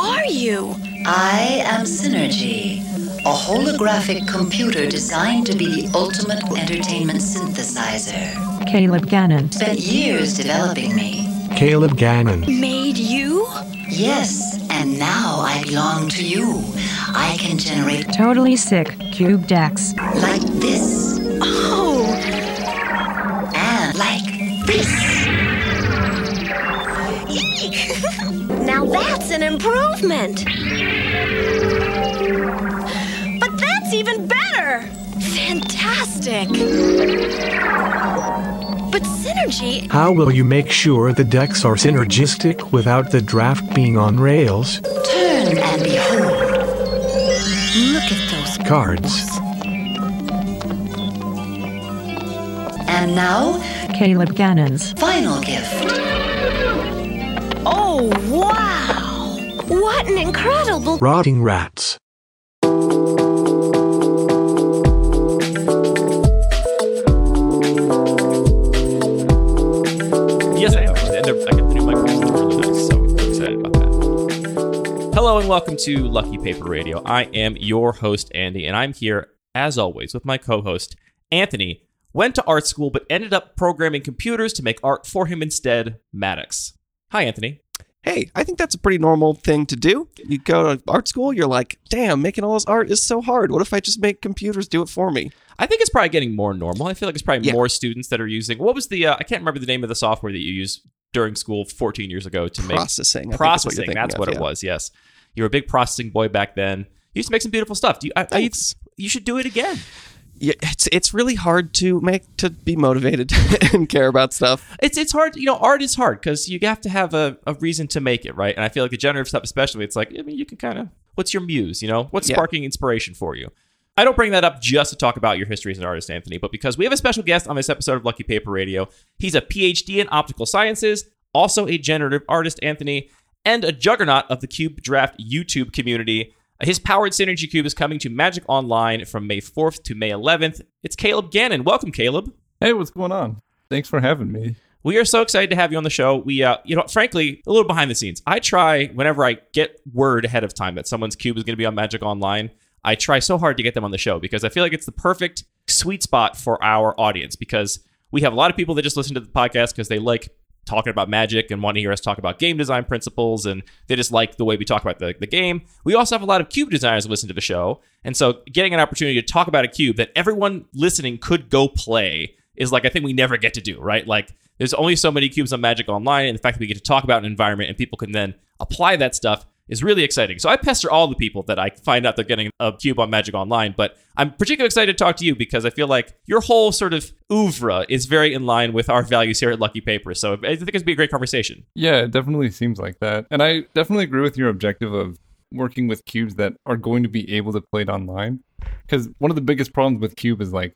are you? I am Synergy, a holographic computer designed to be the ultimate entertainment synthesizer. Caleb Gannon. Spent years developing me. Caleb Gannon. Made you? Yes, and now I belong to you. I can generate Totally sick. Cube Dex. like this that's an improvement. But that's even better. Fantastic. But Synergy, How will you make sure the decks are synergistic without the draft being on rails? Turn and behold. look at those Cards. And now, Caleb Gannon's. final gift. Oh, wow! What an incredible. Rotting rats. Yes, I am. And I got the new microphones. They're really nice, so I'm excited about that. Hello and welcome to Lucky Paper Radio. I am your host, Andy, and I'm here, as always, with my co host, Anthony. Went to art school, but ended up programming computers to make art for him instead, Mattox. Hi, Anthony. Hey, I think that's a pretty normal thing to do. You go to art school, you're like, damn, making all this art is so hard. What if I just make computers do it for me? I think it's probably getting more normal. I feel like it's probably Yeah. more students that are using. What was the? Uh, I can't remember the name of the software that you used during school 14 years ago to make Processing. Think is processing. what that's thinking what of, it yeah. was. Yes, you were a big processing boy back then. You used to make some beautiful stuff. Do you? I, I, you should do it again. Yeah, it's it's really hard to make to be motivated and care about stuff. It's it's hard. You know, art is hard because you have to have a, a reason to make it, right? And I feel like the generative stuff, especially, it's like I mean, you can kind of. What's your muse? You know, what's Yeah. sparking inspiration for you? I don't bring that up just to talk about your history as an artist, Anthony, but because we have a special guest on this episode of Lucky Paper Radio. He's a PhD in optical sciences, also a generative artist, Anthony, and a juggernaut of the Cube Draft YouTube community. His powered Synergy Cube is coming to Magic Online from May 4th to May 11th. It's Caleb Gannon. Welcome, Caleb. Hey, what's going on? Thanks for having me. We are so excited to have you on the show. We, uh, you know, frankly, a little behind the scenes. I try whenever I get word ahead of time that someone's cube is going to be on Magic Online. I try so hard to get them on the show because I feel like it's the perfect sweet spot for our audience because we have a lot of people that just listen to the podcast because they like talking about magic and want to hear us talk about game design principles and they just like the way we talk about the, the game. We also have a lot of cube designers listen to the show. And so getting an opportunity to talk about a cube that everyone listening could go play is like a thing we never get to do, right? Like there's only so many cubes on Magic Online, and the fact that we get to talk about an environment and people can then apply that stuff is really exciting. So I pester all the people that I find out they're getting a cube on Magic Online, but I'm particularly excited to talk to you because I feel like your whole sort of oeuvre is very in line with our values here at Lucky Paper. So I think it's gonna be a great conversation. Yeah, it definitely seems like that. And I definitely agree with your objective of working with cubes that are going to be able to play it online. Because one of the biggest problems with cube is like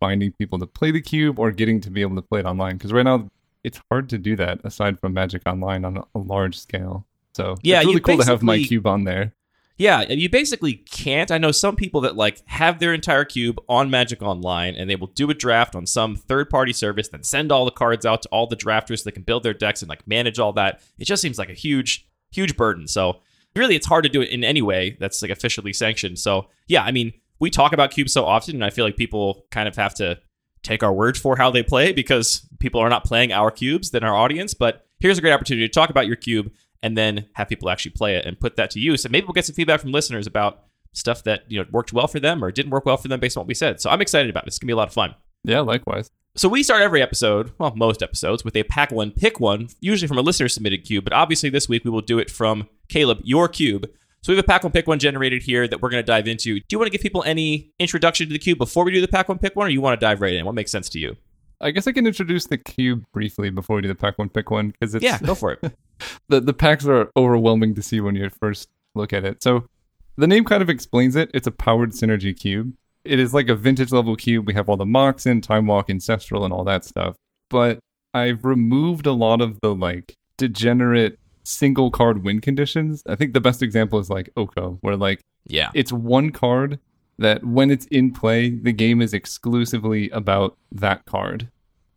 finding people to play the cube or getting to be able to play it online. Because right now it's hard to do that aside from Magic Online on a large scale. So Yeah, it's really cool to have my cube on there. Yeah, you basically can't. I know some people that like have their entire cube on Magic Online and they will do a draft on some third party service, then send all the cards out to all the drafters so they can build their decks and like manage all that. It just seems like a huge, huge burden. So really it's hard to do it in any way that's like officially sanctioned. So yeah, I mean, we talk about cubes so often and I feel like people kind of have to take our word for how they play because people are not playing our cubes than our audience. But here's a great opportunity to talk about your cube and then have people actually play it and put that to use. And maybe we'll get some feedback from listeners about stuff that you know worked well for them or didn't work well for them based on what we said. So I'm excited about it. It's gonna be a lot of fun. Yeah, likewise. So we start every episode, well, most episodes, with a pack one, pick one, usually from a listener submitted cube. But obviously this week we will do it from Caleb, your cube. So we have a pack one, pick one generated here that we're going to dive into. Do you want to give people any introduction to the cube before we do the pack one, pick one, or you want to dive right in? What makes sense to you? I guess I can introduce the cube briefly before we do the pack one pick one because it's Yeah, go for it. the the packs are overwhelming to see when you first look at it. So the name kind of explains it. It's a powered synergy cube. It is like a vintage level cube. We have all the Mox in, time walk, ancestral, and all that stuff. But I've removed a lot of the like degenerate single card win conditions. I think the best example is like Oko, where like Yeah. it's one card that when it's in play, the game is exclusively about that card.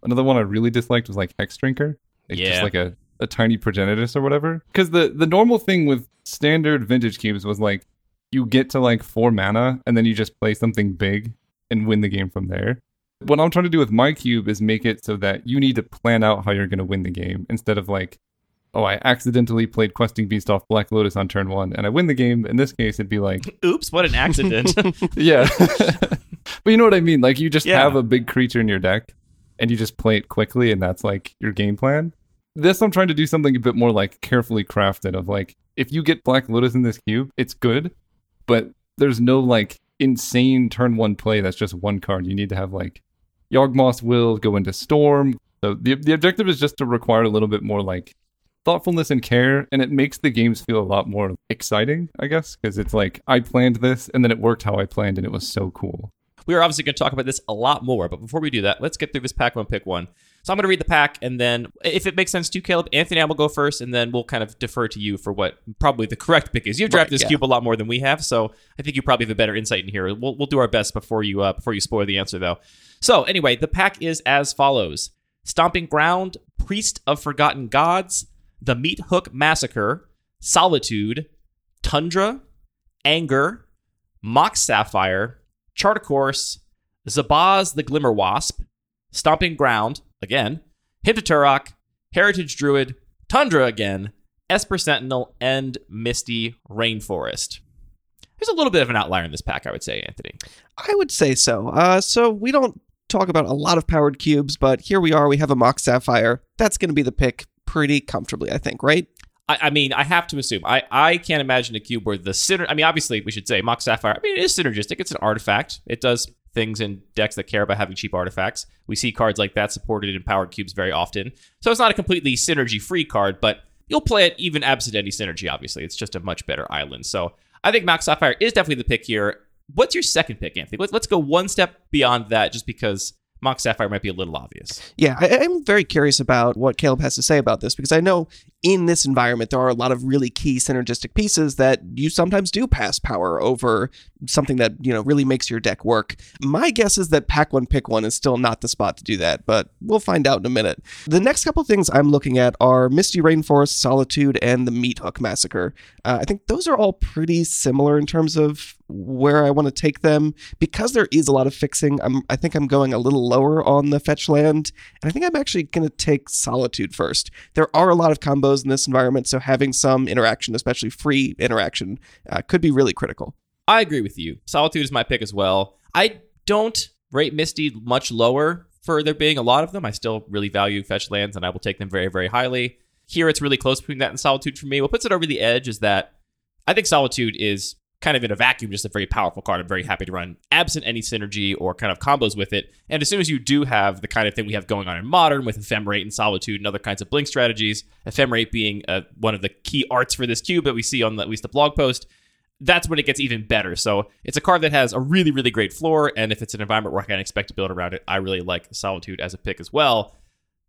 Another one I really disliked was like Hexdrinker. It's Yeah. just like a a tiny progenitus or whatever. Because the the normal thing with standard vintage cubes was like you get to like four mana and then you just play something big and win the game from there. What I'm trying to do with my cube is make it so that you need to plan out how you're going to win the game instead of like, oh, I accidentally played Questing Beast off Black Lotus on turn one and I win the game. In this case, it'd be like, Oops, what an accident. yeah. but you know what I mean? Like you just Yeah. have a big creature in your deck and you just play it quickly and that's like your game plan. This I'm trying to do something a bit more like carefully crafted of like if you get Black Lotus in this cube, it's good, but there's no like insane turn one play that's just one card. You need to have like Yawgmoth's will go into Storm. So the the objective is just to require a little bit more like thoughtfulness and care, and it makes the games feel a lot more exciting, I guess, because it's like I planned this and then it worked how I planned, and it was so cool. we are obviously going to talk about this a lot more, but before we do that, let's get through this pack one, pick one. So I'm going to read the pack, and then if it makes sense to you, Caleb, Anthony, I will go first, and then we'll kind of defer to you for what probably the correct pick is. You've drafted this yeah. cube a lot more than we have, so I think you probably have a better insight in here. We'll, we'll do our best before you uh, before you spoil the answer, though. So anyway, the pack is as follows: Stomping Ground, Priest of Forgotten Gods, The Meat Hook Massacre, Solitude, Tundra, Anger, Mox Sapphire, Chart a Course, Zabaz the Glimmerwasp, Stomping Ground, again, Hintaturok, Heritage Druid, Tundra again, Esper Sentinel, and Misty Rainforest. There's a little bit of an outlier in this pack, I would say, Anthony. I would say so. Uh, so we don't talk about a lot of powered cubes, but here we are. We have a Mox Sapphire. That's going to be the pick pretty comfortably, I think, right? I, I mean, I have to assume. I, I can't imagine a cube where the syner. I mean, obviously, we should say Mox Sapphire. I mean, it is synergistic. It's an artifact. It does things in decks that care about having cheap artifacts. We see cards like that supported in powered cubes very often. So it's not a completely synergy free card, but you'll play it even absent any synergy, obviously. It's just a much better island. So I think Mox Sapphire is definitely the pick here. What's your second pick, Anthony? Let's go one step beyond that just because Mox Sapphire might be a little obvious. Yeah, I, I'm very curious about what Caleb has to say about this because I know in this environment there are a lot of really key synergistic pieces that you sometimes do pass power over something that you know really makes your deck work. My guess is that pack one pick one is still not the spot to do that, but we'll find out in a minute. The next couple things I'm looking at are Misty Rainforest, Solitude, and the Meat Hook Massacre. Uh, I think those are all pretty similar in terms of where I want to take them because there is a lot of fixing. I'm, I think I'm going a little lower on the fetch land, and I think I'm actually going to take Solitude first. There are a lot of combos in this environment, so having some interaction, especially free interaction, uh, could be really critical. I agree with you. Solitude is my pick as well. I don't rate Misty much lower for there being a lot of them. I still really value fetch lands, and I will take them very, very highly. Here, it's really close between that and Solitude for me. What puts it over the edge is that I think Solitude is kind of in a vacuum, just a very powerful card. I'm very happy to run absent any synergy or kind of combos with it. And as soon as you do have the kind of thing we have going on in modern with ephemerate and solitude and other kinds of blink strategies, ephemerate being uh, one of the key arts for this cube that we see on the, at least the blog post, that's when it gets even better. So it's a card that has a really, really great floor. And if it's an environment where I can expect to build around it, I really like Solitude as a pick as well.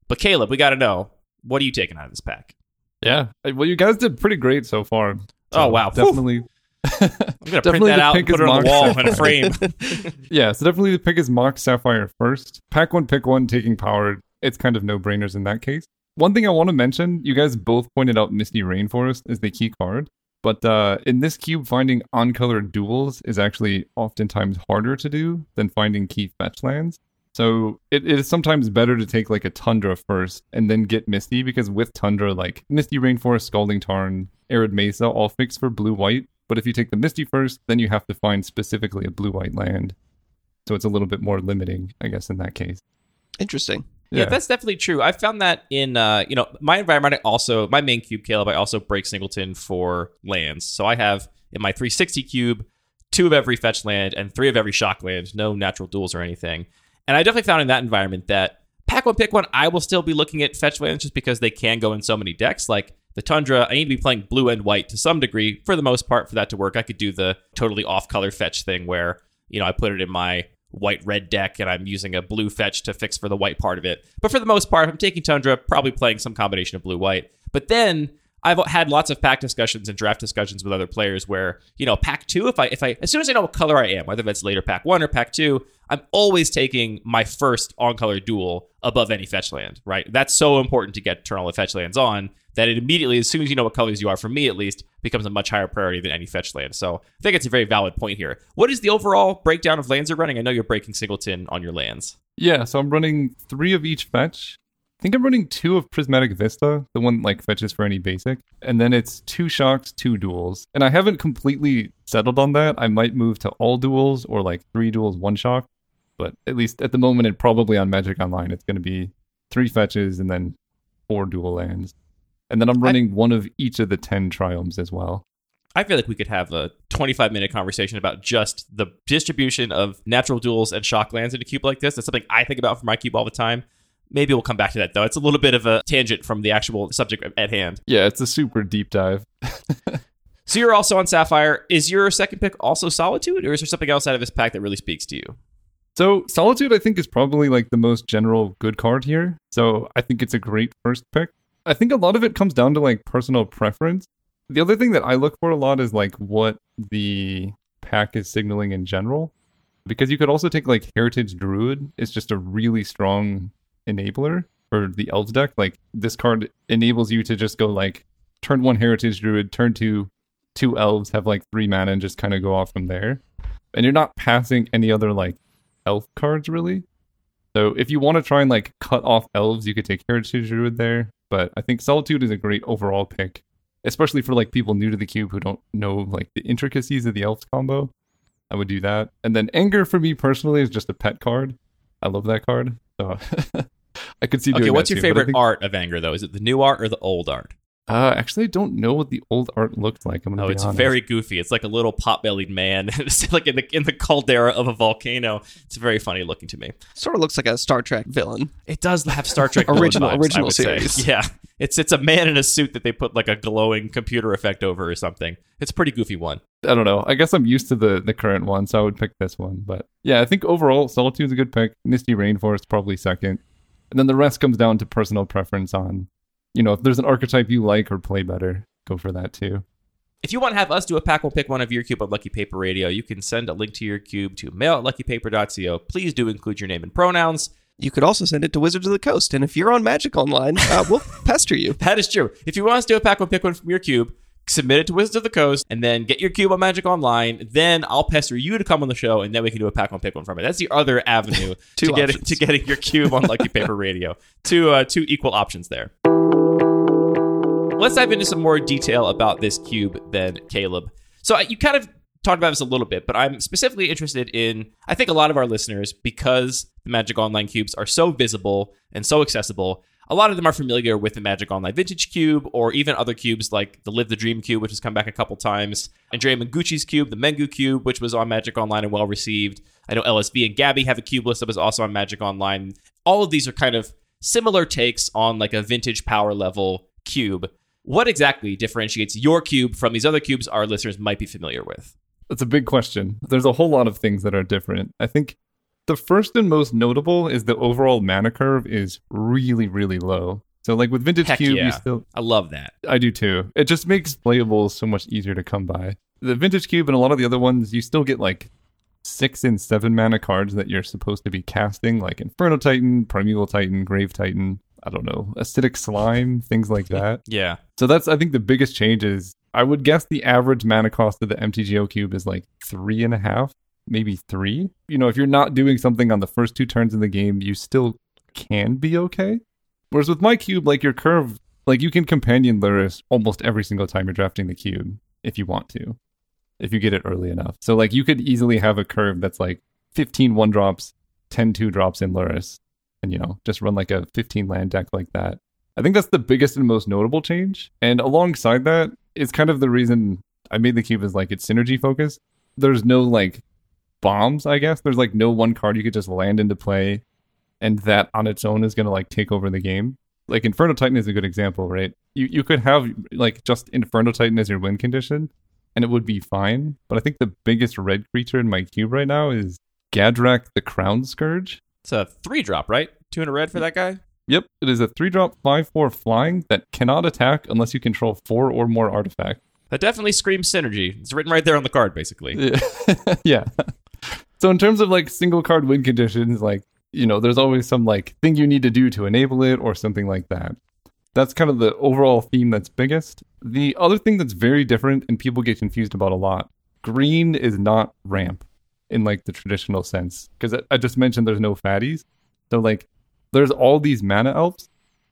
But Caleb, we got to know what are you taking out of this pack? Yeah. Well, you guys did pretty great so far. So Oh, wow. Definitely. I'm gonna print that out and put it on the wall in a frame. yeah, so definitely the pick is Mox Sapphire first. Pack one, pick one, taking power. It's kind of no brainers in that case. One thing I want to mention, you guys both pointed out Misty Rainforest is the key card. But uh, in this cube, finding uncolored duals is actually oftentimes harder to do than finding key fetch lands. So it, it is sometimes better to take like a Tundra first and then get Misty because with Tundra, like Misty Rainforest, Scalding Tarn, Arid Mesa, all fixed for blue white. But if you take the Misty first, then you have to find specifically a blue white land. So it's a little bit more limiting, I guess, in that case. Interesting. Yeah. that's definitely true. I found that in uh, you know, my environment I also my main cube, Caleb, I also break singleton for lands. So I have in my 360 cube, two of every fetch land and three of every shock land, no natural duals or anything. And I definitely found in that environment that pack one, pick one, I will still be looking at fetch lands just because they can go in so many decks. Like the Tundra, I need to be playing blue and white to some degree for the most part for that to work. I could do the totally off color fetch thing where, you know, I put it in my white red deck and I'm using a blue fetch to fix for the white part of it. But for the most part, if I'm taking Tundra, probably playing some combination of blue white. But then I've had lots of pack discussions and draft discussions with other players where, you know, pack two, if I if I as soon as I know what color I am, whether that's later pack one or pack two, I'm always taking my first on color dual above any fetch land, right? That's so important to get turn all the fetch lands on that it immediately, as soon as you know what colors you are, for me at least, becomes a much higher priority than any fetch land. So I think it's a very valid point here. What is the overall breakdown of lands you're running? I know you're breaking singleton on your lands. Yeah, so I'm running three of each fetch. I think I'm running two of Prismatic Vista, the one like fetches for any basic, and then it's two shocks, two duals. And I haven't completely settled on that. I might move to all duals or like three duals, one shock. But at least at the moment, and probably on Magic Online, it's going to be three fetches and then four dual lands. And then I'm running one of each of the 10 triomes as well. I feel like we could have a 25 minute conversation about just the distribution of natural duals and shock lands in a cube like this. That's something I think about for my cube all the time. Maybe we'll come back to that though. It's a little bit of a tangent from the actual subject at hand. Yeah, it's a super deep dive. So you're also on Sapphire. Is your second pick also Solitude, or is there something else out of this pack that really speaks to you? So Solitude, I think, is probably like the most general good card here. So I think it's a great first pick. I think a lot of it comes down to like personal preference. The other thing that I look for a lot is like what the pack is signaling in general. Because you could also take like Heritage Druid It's just a really strong enabler for the elves deck. Like this card enables you to just go like turn one Heritage Druid, turn two two elves, have like three mana and just kind of go off from there. And you're not passing any other like elf cards really. So if you want to try and like cut off elves, you could take Heritage Druid there. But I think Solitude is a great overall pick, especially for like people new to the cube who don't know like the intricacies of the elves combo. I would do that. And then Anger for me personally is just a pet card. I love that card. So I could see doing Okay, what's that your too, favorite think- art of Anger though? Is it the new art or the old art? Uh, actually, I don't know what the old art looked like. I'm gonna Oh, be it's honest. very goofy. It's like a little pot-bellied man, it's like in the in the caldera of a volcano. It's very funny looking to me. Sort of looks like a Star Trek villain. It does have Star Trek Original- vibes, I original would say. series. Yeah, it's it's a man in a suit that they put like a glowing computer effect over or something. It's a pretty goofy one. I don't know. I guess I'm used to the the current one, so I would pick this one. But yeah, I think overall Solitude's a good pick. Misty Rainforest probably second, and then the rest comes down to personal preference on, you know, if there's an archetype you like or play better, go for that too. If you want to have us do a pack, we'll pick one of your cube on Lucky Paper Radio. You can send a link to your cube to mail at luckypaper.co. Please do include your name and pronouns. You could also send it to Wizards of the Coast, and if you're on Magic Online, uh, we'll pester you. That is true. If you want us to do a pack, we'll pick one from your cube. Submit it to Wizards of the Coast, and then get your cube on Magic Online. Then I'll pester you to come on the show, and then we can do a pack one pick one from it. That's the other avenue to getting to getting your cube on Lucky Paper Radio. Two uh, two equal options there. Let's dive into some more detail about this cube, then, Caleb. So uh, you kind of talked about this a little bit, but I'm specifically interested in. I think a lot of our listeners, because the Magic Online cubes are so visible and so accessible, a lot of them are familiar with the Magic Online Vintage Cube, or even other cubes like the Live the Dream Cube, which has come back a couple times. Andrea Mengucci's cube, the Mengu Cube, which was on Magic Online and well received. I know LSV and Gabby have a cube list that was also on Magic Online. All of these are kind of similar takes on like a vintage power level cube. What exactly differentiates your cube from these other cubes our listeners might be familiar with? That's a big question. There's a whole lot of things that are different. I think the first and most notable is the overall mana curve is really, really low. So like with Vintage Heck Cube, yeah. you still I love that. I do too. It just makes playables so much easier to come by. The Vintage Cube and a lot of the other ones, you still get like six and seven mana cards that you're supposed to be casting, like Inferno Titan, Primeval Titan, Grave Titan, I don't know, Acidic Slime, things like that. Yeah. So that's I think the biggest change is I would guess the average mana cost of the MTGO cube is like three and a half, maybe three. You know, if you're not doing something on the first two turns in the game, you still can be okay. Whereas with my cube, like your curve, like you can companion Lurrus almost every single time you're drafting the cube if you want to, if you get it early enough. So like you could easily have a curve that's like 15 one drops, 10 two drops in Lurrus, and you know, just run like a 15 land deck like that. I think that's the biggest and most notable change. And alongside that, it's kind of the reason I made the cube is like it's synergy focused. There's no like bombs, I guess. There's like no one card you could just land into play and that on its own is gonna like take over the game. Like Inferno Titan is a good example, right? You you could have like just Inferno Titan as your win condition and it would be fine. But I think the biggest red creature in my cube right now is Gadrak the Crown Scourge. It's a three drop, right? Two in a red for that guy? Yep, it is a three drop five four flying that cannot attack unless you control four or more artifacts. That definitely screams synergy. It's written right there on the card, basically. Yeah. So in terms of like single card win conditions, like you know, there's always some like thing you need to do to enable it or something like that. That's kind of the overall theme that's biggest. The other thing that's very different and people get confused about a lot, green is not ramp in like the traditional sense because I- I just mentioned there's no fatties. So like there's all these mana elves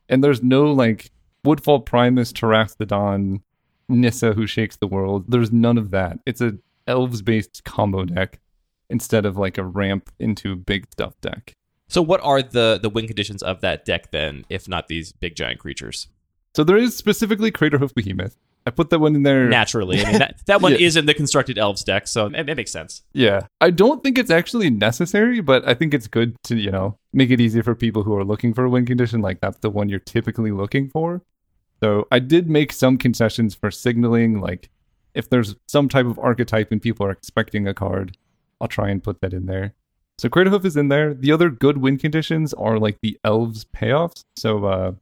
and there's no like Woodfall Primus, Terastodon, Nissa who shakes the world. There's none of that. It's a elves based combo deck instead of like a ramp into big stuff deck. So, what are the the win conditions of that deck then, if not these big giant creatures? So there is specifically Craterhoof Behemoth. I put that one in there. Naturally, I mean that that one Yeah. is in the constructed elves deck, so it, it makes sense. Yeah. I don't think it's actually necessary, but I think it's good to, you know, make it easier for people who are looking for a win condition. Like that's the one you're typically looking for. So I did make some concessions for signaling. Like if there's some type of archetype and people are expecting a card, I'll try and put that in there. So Craterhoof is in there. The other good win conditions are like the elves payoffs. So uh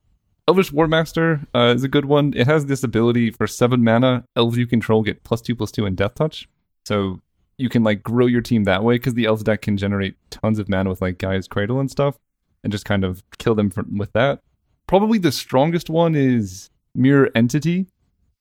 Elvish Warmaster uh, is a good one. It has this ability for seven mana. Elves you control get plus two plus two in Death Touch. So you can like grow your team that way because the elves deck can generate tons of mana with like Gaea's Cradle and stuff, and just kind of kill them for, with that. Probably the strongest one is Mirror Entity.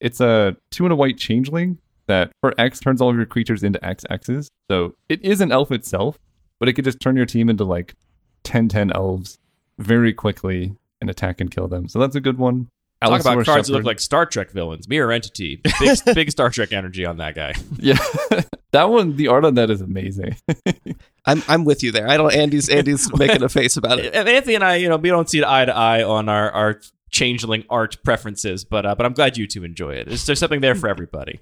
It's a two and a white changeling that for X turns all of your creatures into X X's. So it is an elf itself, but it could just turn your team into like 10 10 elves very quickly and attack and kill them. So that's a good one. Talk about Allosaurus cards that look Shepherd. like Star Trek villains. Mirror Entity, big big Star Trek energy on that guy. Yeah. that one, the art on that is amazing. I'm I'm with you there. I don't. Andy's Andy's making a face about it. And Anthony and I, you know, we don't see eye to eye on our our changeling art preferences, but uh, but I'm glad you two enjoy it. There's, there's something there for everybody.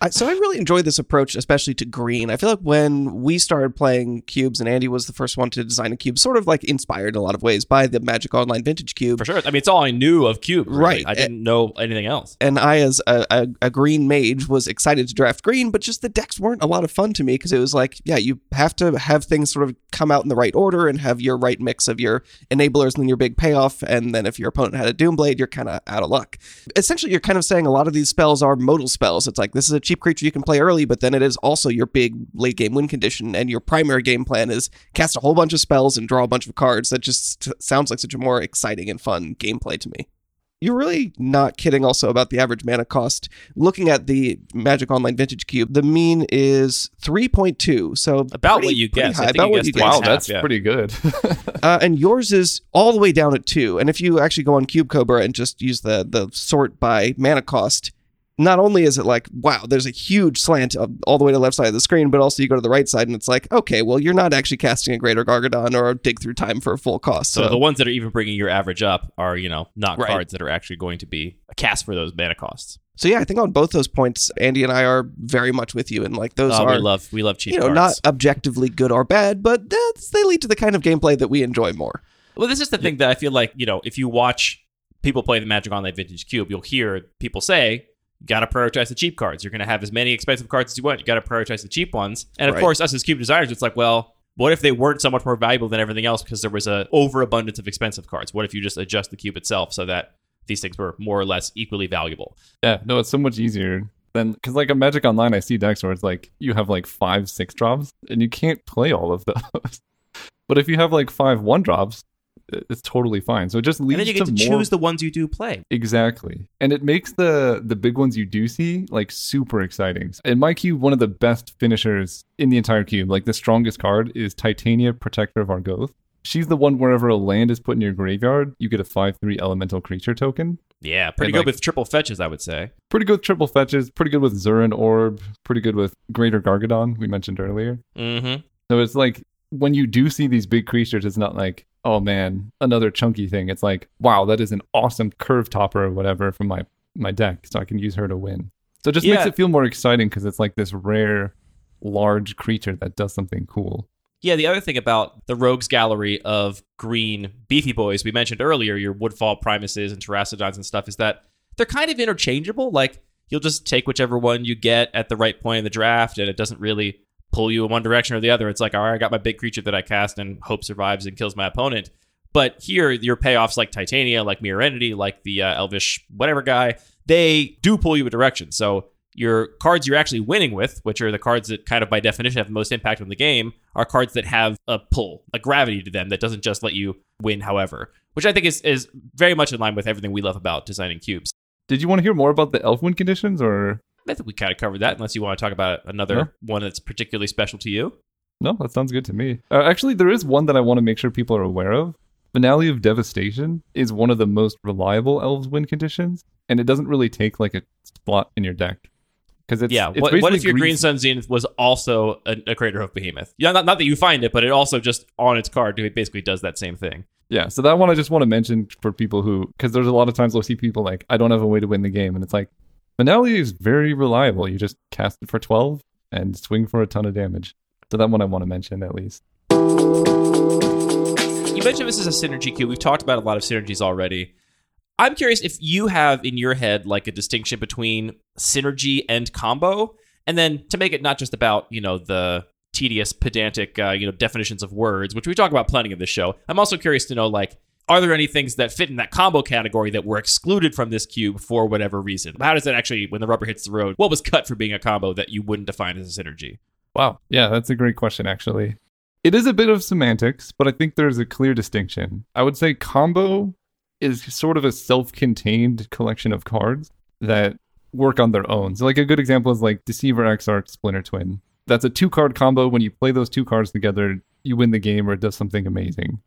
I, so I really enjoy this approach, especially to green. I feel like when we started playing cubes, and Andy was the first one to design a cube, sort of like inspired in a lot of ways by the Magic Online Vintage Cube. For sure. I mean, it's all I knew of Cube. really. Right. I didn't know anything else. and I, as a, a, a green mage, was excited to draft green, but just the decks weren't a lot of fun to me because it was like, yeah, you have to have things sort of come out in the right order and have your right mix of your enablers and then your big payoff. And then if your opponent had a Doomblade, you're kind of out of luck. Essentially, you're kind of saying a lot of these spells are modal spells. It's like this is a cheap creature you can play early, but then it is also your big late game win condition. And your primary game plan is cast a whole bunch of spells and draw a bunch of cards. That just sounds like such a more exciting and fun gameplay to me. You're really not kidding also about the average mana cost. Looking at the Magic Online Vintage Cube, the mean is 3.2. So About pretty- what you pretty guess. I think about you what guessed you guess. wow, and a half, that's yeah. pretty good. Uh, and yours is all the way down at two. And if you actually go on Cube Cobra and just use the the sort by mana cost, not only is it like wow, there's a huge slant of- all the way to the left side of the screen, but also you go to the right side and it's like okay, well you're not actually casting a Greater Gargadon or dig through time for a full cost. So, So, the ones that are even bringing your average up are, you know, not Right. cards that are actually going to be a cast for those mana costs. so yeah, I think on both those points, Andy and I are very much with you. And like those Oh, are we love we love cheap you know cards. not objectively good or bad, but that's, they lead to the kind of gameplay that we enjoy more. Well, this is the thing that I feel like, you know, if you watch people play the Magic Online Vintage Cube, you'll hear people say, got to prioritize the cheap cards. You're going to have as many expensive cards as you want. You got to prioritize the cheap ones. And of Right. course, us as cube designers, it's like, well, what if they weren't so much more valuable than everything else because there was a overabundance of expensive cards? What if you just adjust the cube itself so that these things were more or less equally valuable? Yeah, no, it's so much easier than because like a Magic Online, I see decks where it's like you have like five six drops and you can't play all of those. but if you have like five one drops, it- it's totally fine. So it just leads. And then you get to, more choose the ones you do play. Exactly. And it makes the the big ones you do see like super exciting. In my cube, one of the best finishers in the entire cube, like the strongest card is Titania Protector of Argoth. She's the one wherever a land is put in your graveyard, you get a 5-3 elemental creature token. Yeah, pretty And, good like- with triple fetches, I would say. Pretty good with triple fetches, pretty good with Zuran Orb, pretty good with Greater Gargadon, we mentioned earlier. Mm-hmm. So it's like when you do see these big creatures, it's not like, oh man, another chunky thing. It's like, wow, that is an awesome curve topper or whatever from my my deck, so I can use her to win. So it just makes it feel more exciting because it's like this rare, large creature that does something cool. Yeah, the other thing about the rogues gallery of green beefy boys we mentioned earlier, your Woodfall Primuses and Terastodons and stuff, is that they're kind of interchangeable. Like you'll just take whichever one you get at the right point in the draft, and it doesn't really pull you in one direction or the other. It's like, all right, I got my big creature that I cast and hope survives and kills my opponent. But here, your payoffs like Titania, like Mirror Entity, like the uh, Elvish whatever guy, they do pull you a direction. So your cards you're actually winning with, which are the cards that kind of by definition have the most impact on the game, are cards that have a pull, a gravity to them that doesn't just let you win however, which I think is, is very much in line with everything we love about designing cubes. Did you want to hear more about the elf win conditions or I think we kind of covered that, unless you want to talk about another No. one that's particularly special to you. No, that sounds good to me. Uh, actually, there is one that I want to make sure people are aware of. Finale of Devastation is one of the most reliable elves win conditions, and it doesn't really take like a spot in your deck. Because it's Yeah. it's What, what if your Green Sun Zenith was also a, a Craterhoof Behemoth? Yeah, not, not that you find it, but it also just on its card, it basically does that same thing. Yeah, so that one I just want to mention for people who, because there's a lot of times we'll see people like, I don't have a way to win the game, and it's like, Finale is very reliable. You just cast it for 12 and swing for a ton of damage. So that one I want to mention at least. You mentioned this is a synergy cube. We've talked about a lot of synergies already. I'm curious if you have in your head like a distinction between synergy and combo, and then to make it not just about you know the tedious, pedantic uh, you know definitions of words, which we talk about plenty of this show. I'm also curious to know like. Are there any things that fit in that combo category that were excluded from this cube for whatever reason? How does that actually, when the rubber hits the road, what was cut for being a combo that you wouldn't define as a synergy? Wow. Yeah, that's a great question, actually. It is a bit of semantics, but I think there's a clear distinction. I would say combo is sort of a self contained collection of cards that work on their own. So, like, a good example is like Deceiver X Exarch Splinter Twin. That's a two card combo. When you play those two cards together, you win the game or it does something amazing.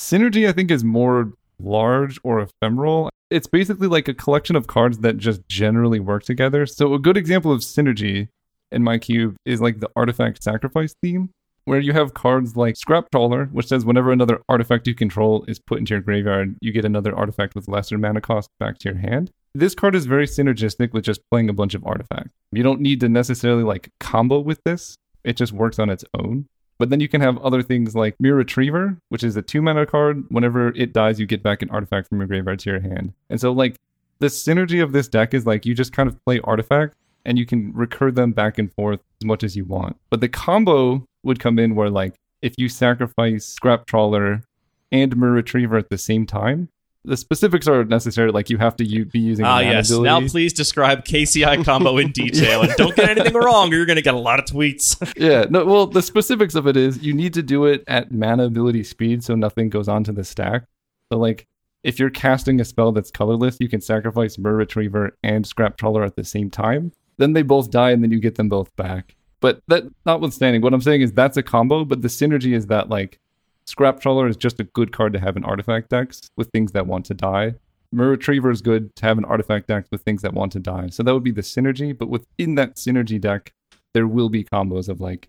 Synergy, I think, is more large or ephemeral. It's basically like a collection of cards that just generally work together. So, a good example of synergy in my cube is like the artifact sacrifice theme, where you have cards like Scrap Trawler, which says whenever another artifact you control is put into your graveyard, you get another artifact with lesser mana cost back to your hand. This card is very synergistic with just playing a bunch of artifacts. You don't need to necessarily like combo with this, it just works on its own. But then you can have other things like Myr Retriever, which is a two mana card. Whenever it dies, you get back an artifact from your graveyard to your hand. And so, like, the synergy of this deck is like you just kind of play artifacts and you can recur them back and forth as much as you want. But the combo would come in where, like, if you sacrifice Scrap Trawler and Myr Retriever at the same time, the specifics are necessary. Like, you have to u- be using. Ah, mana yes. Now, please describe KCI combo in detail and don't get anything wrong, or you're going to get a lot of tweets. yeah, no, well, the specifics of it is you need to do it at mana ability speed so nothing goes onto the stack. So, like, if you're casting a spell that's colorless, you can sacrifice Myr Retriever and Scrap Trawler at the same time. Then they both die, and then you get them both back. But that notwithstanding, what I'm saying is that's a combo, but the synergy is that, like, Scrap Trawler is just a good card to have in artifact decks with things that want to die. Myr Retriever is good to have an artifact deck with things that want to die. So that would be the synergy, but within that synergy deck, there will be combos of like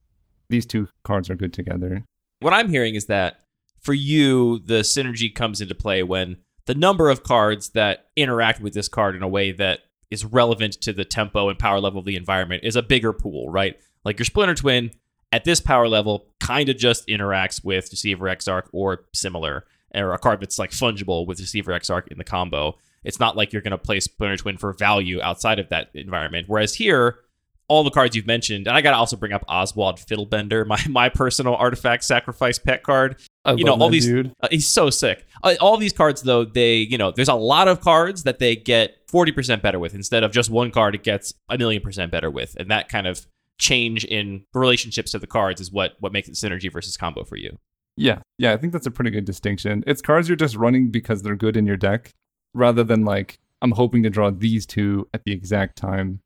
these two cards are good together. what I'm hearing is that for you, the synergy comes into play when the number of cards that interact with this card in a way that is relevant to the tempo and power level of the environment is a bigger pool, right? Like your Splinter Twin at this power level kind of just interacts with Deceiver Exarch or similar, or a card that's like fungible with Deceiver Exarch in the combo. It's not like you're going to play Splinter Twin for value outside of that environment. Whereas here, all the cards you've mentioned, and I got to also bring up Oswald Fiddlebender, my my personal artifact sacrifice pet card. I you know, all these dude. uh, he's so sick. Uh, all these cards though, they, you know, there's a lot of cards that they get 40% better with instead of just one card it gets a million percent better with. And that kind of change in relationships to the cards is what what makes it synergy versus combo for you. Yeah, yeah, I think that's a pretty good distinction. It's cards you're just running because they're good in your deck, rather than like I'm hoping to draw these two at the exact time,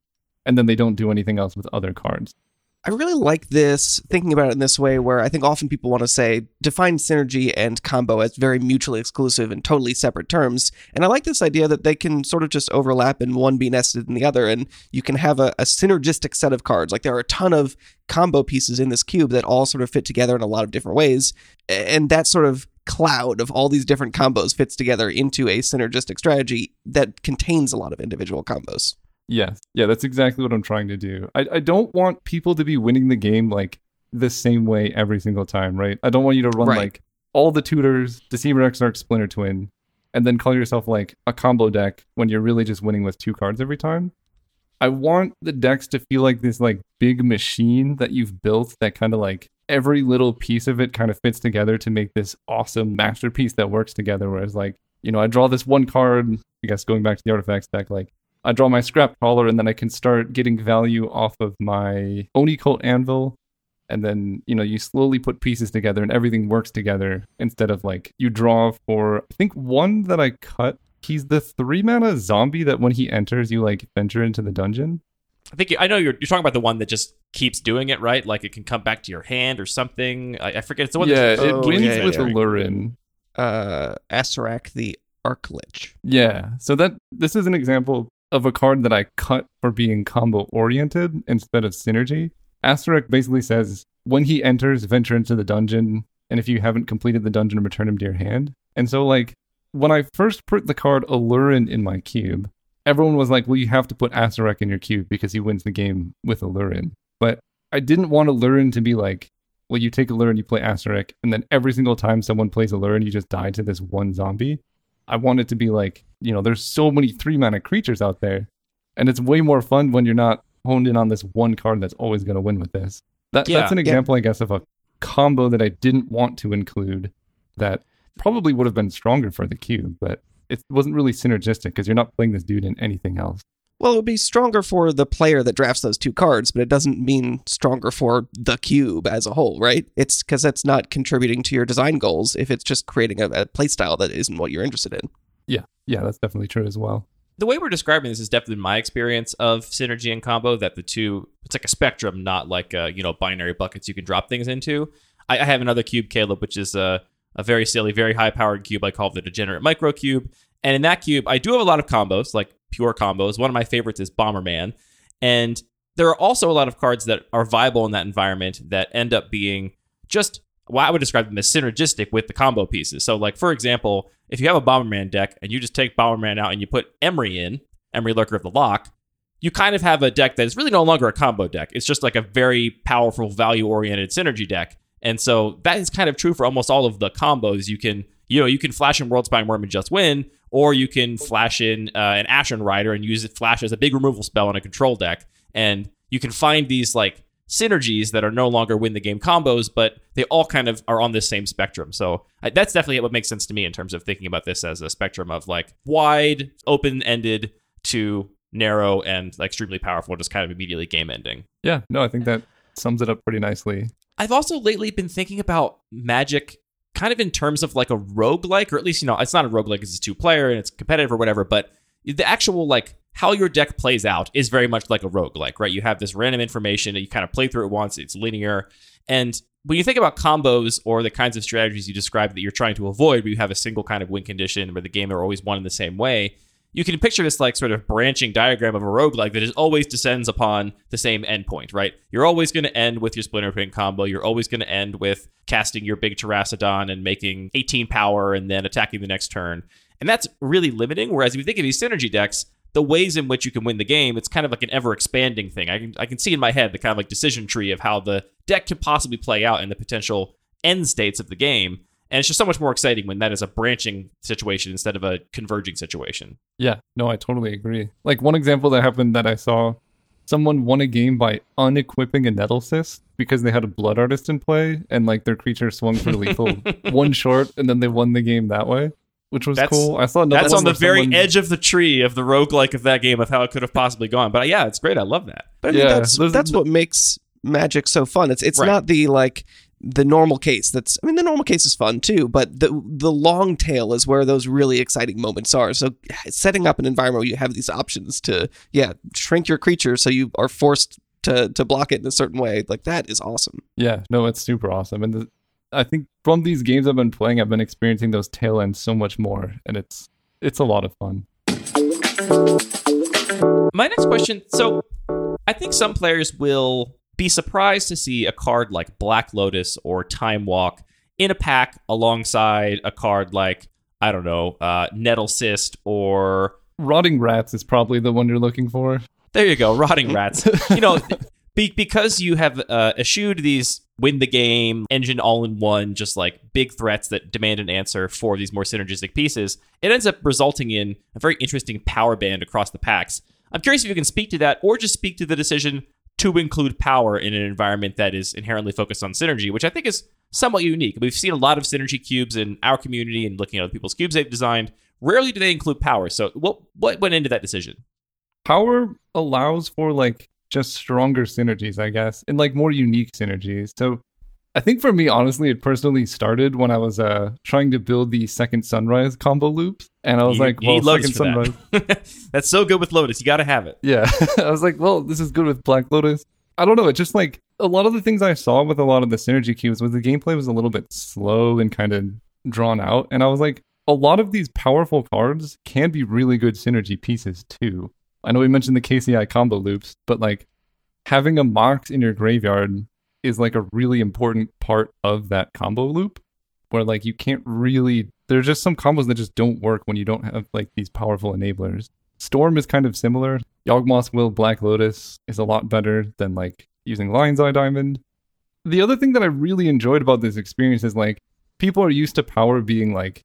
and then they don't do anything else with other cards. I really like this, thinking about it in this way, where I think often people want to say define synergy and combo as very mutually exclusive and totally separate terms. And I like this idea that they can sort of just overlap and one be nested in the other, and you can have a, a synergistic set of cards. Like there are a ton of combo pieces in this cube that all sort of fit together in a lot of different ways. And that sort of cloud of all these different combos fits together into a synergistic strategy that contains a lot of individual combos. Yes, yeah, that's exactly what I'm trying to do. I, I don't want people to be winning the game like the same way every single time, right? I don't want you to run Right. like all the tutors, Deceiver Exarch, Splinter Twin, and then call yourself like a combo deck when you're really just winning with two cards every time. I want the decks to feel like this like big machine that you've built that kind of like every little piece of it kind of fits together to make this awesome masterpiece that works together. Whereas, like, you know, I draw this one card, I guess going back to the artifacts deck, like, I draw my Scrap Trawler and then I can start getting value off of my Oni Cult Anvil. And then, you know, you slowly put pieces together and everything works together instead of like you draw for, I think one that I cut, he's the three mana zombie that when he enters, you like venture into the dungeon. I think you, I know you're, you're talking about the one that just keeps doing it, right? Like it can come back to your hand or something. I, I forget. It's the one. yeah, that's, it Oh, wins yeah, with yeah. Aluren. Uh, Acererak the Archlich. Yeah. So that this is an example of a card that I cut for being combo oriented instead of synergy. Acererak basically says when he enters, venture into the dungeon, and if you haven't completed the dungeon, return him to your hand. And so like when I first put the card Aluren in my cube, everyone was like, Well, you have to put Acererak in your cube because he wins the game with Aluren. But I didn't want Aluren to be like well, you take Aluren, you play Acererak, and then every single time someone plays Aluren, you just die to this one zombie. I want it to be like, you know, there's so many three mana creatures out there, and it's way more fun when you're not honed in on this one card that's always going to win with this. That, Yeah, that's an yeah. example, I guess, of a combo that I didn't want to include that probably would have been stronger for the cube, but it wasn't really synergistic because you're not playing this dude in anything else. Well, it would be stronger for the player that drafts those two cards, but it doesn't mean stronger for the cube as a whole, right? It's because that's not contributing to your design goals if it's just creating a, a playstyle that isn't what you're interested in. Yeah, yeah, that's definitely true as well. the way we're describing this is definitely my experience of synergy and combo. That the two, it's like a spectrum, not like uh, you know binary buckets you can drop things into. I, I have another cube, Caleb, which is a a very silly, very high powered cube. I call the degenerate micro cube. And in that cube, I do have a lot of combos, like pure combos. One of my favorites is Bomberman, and there are also a lot of cards that are viable in that environment that end up being just well, I would describe them as synergistic with the combo pieces. So, like for example, if you have a Bomberman deck and you just take Bomberman out and you put Emry in, Emry Lurker of the Loch, you kind of have a deck that is really no longer a combo deck. It's just like a very powerful, value oriented synergy deck. And so that is kind of true for almost all of the combos. You can, you know, you can flash in Worldspine Wurm and just win, or you can flash in uh, an Ashen Rider and use it flash as a big removal spell in a control deck. And you can find these like synergies that are no longer win the game combos, but they all kind of are on this same spectrum. So I, that's definitely what makes sense to me in terms of thinking about this as a spectrum of like wide, open ended to narrow and extremely powerful, just kind of immediately game ending. Yeah, no, I think that sums it up pretty nicely. I've also lately been thinking about Magic kind of in terms of like a roguelike, or at least, you know, it's not a roguelike because it's a two player and it's competitive or whatever, but the actual like how your deck plays out is very much like a roguelike, right? You have this random information that you kind of play through it once, it's linear. And when you think about combos or the kinds of strategies you describe that you're trying to avoid, where you have a single kind of win condition where the game are always won in the same way, you can picture this like sort of branching diagram of a roguelike that is always descends upon the same endpoint, right? You're always going to end with your splinter twin combo. You're always going to end with casting your big Terastodon and making 18 power and then attacking the next turn. And that's really limiting. Whereas if you think of these synergy decks, the ways in which you can win the game, it's kind of like an ever expanding thing. I can I can see in my head the kind of like decision tree of how the deck could possibly play out and the potential end states of the game. And it's just so much more exciting when that is a branching situation instead of a converging situation. Yeah, no, I totally agree. Like one example that happened that I saw, someone won a game by unequipping a Nettle Cyst because they had a Blood Artist in play and like their creature swung for lethal one short and then they won the game that way, which was That's- cool. I saw another That's on the very someone- edge of the tree of the roguelike of that game of how it could have possibly gone. But uh, yeah, it's great. I love that. But I mean, Yeah, that's those- that's what makes Magic so fun. It's it's Right. not the like the normal case. That's I mean, the normal case is fun too, but the the long tail is where those really exciting moments are. So setting up an environment where you have these options to yeah shrink your creature so you are forced to to block it in a certain way like that is awesome. Yeah, no, it's super awesome. And the, I think from these games I've been playing, I've been experiencing those tail ends so much more, and it's it's a lot of fun. My next question. So, I think some players will be surprised to see a card like Black Lotus or Time Walk in a pack alongside a card like I don't know, uh, Nettle Cyst or Rotting Rats is probably the one you're looking for. there you go, Rotting Rats. you know, be- because you have uh, eschewed these win the game engine all in one, just like big threats that demand an answer for these more synergistic pieces. It ends up resulting in a very interesting power band across the packs. I'm curious if you can speak to that or just speak to the decision to include power in an environment that is inherently focused on synergy, which I think is somewhat unique. We've seen a lot of synergy cubes in our community and looking at other people's cubes they've designed. Rarely do they include power. So what what went into that decision? Power allows for like just stronger synergies, I guess, and like more unique synergies. So I think for me, honestly, it personally started when I was uh trying to build the second sunrise combo loops. And I was You- like, well, second sunrise. that. That's so good with Lotus. You got to have it. Yeah. I was like, well, this is good with Black Lotus. I don't know. It just like a lot of the things I saw with a lot of the synergy cubes was the gameplay was a little bit slow and kind of drawn out. And I was like, a lot of these powerful cards can be really good synergy pieces too. I know we mentioned the KCI combo loops, but like having a Mox in your graveyard is like a really important part of that combo loop where like you can't really there's just some combos that just don't work when you don't have like these powerful enablers. Storm is kind of similar. Yawgmoth's Will Black Lotus is a lot better than like using Lion's Eye Diamond. The other thing that I really enjoyed about this experience is like people are used to power being like,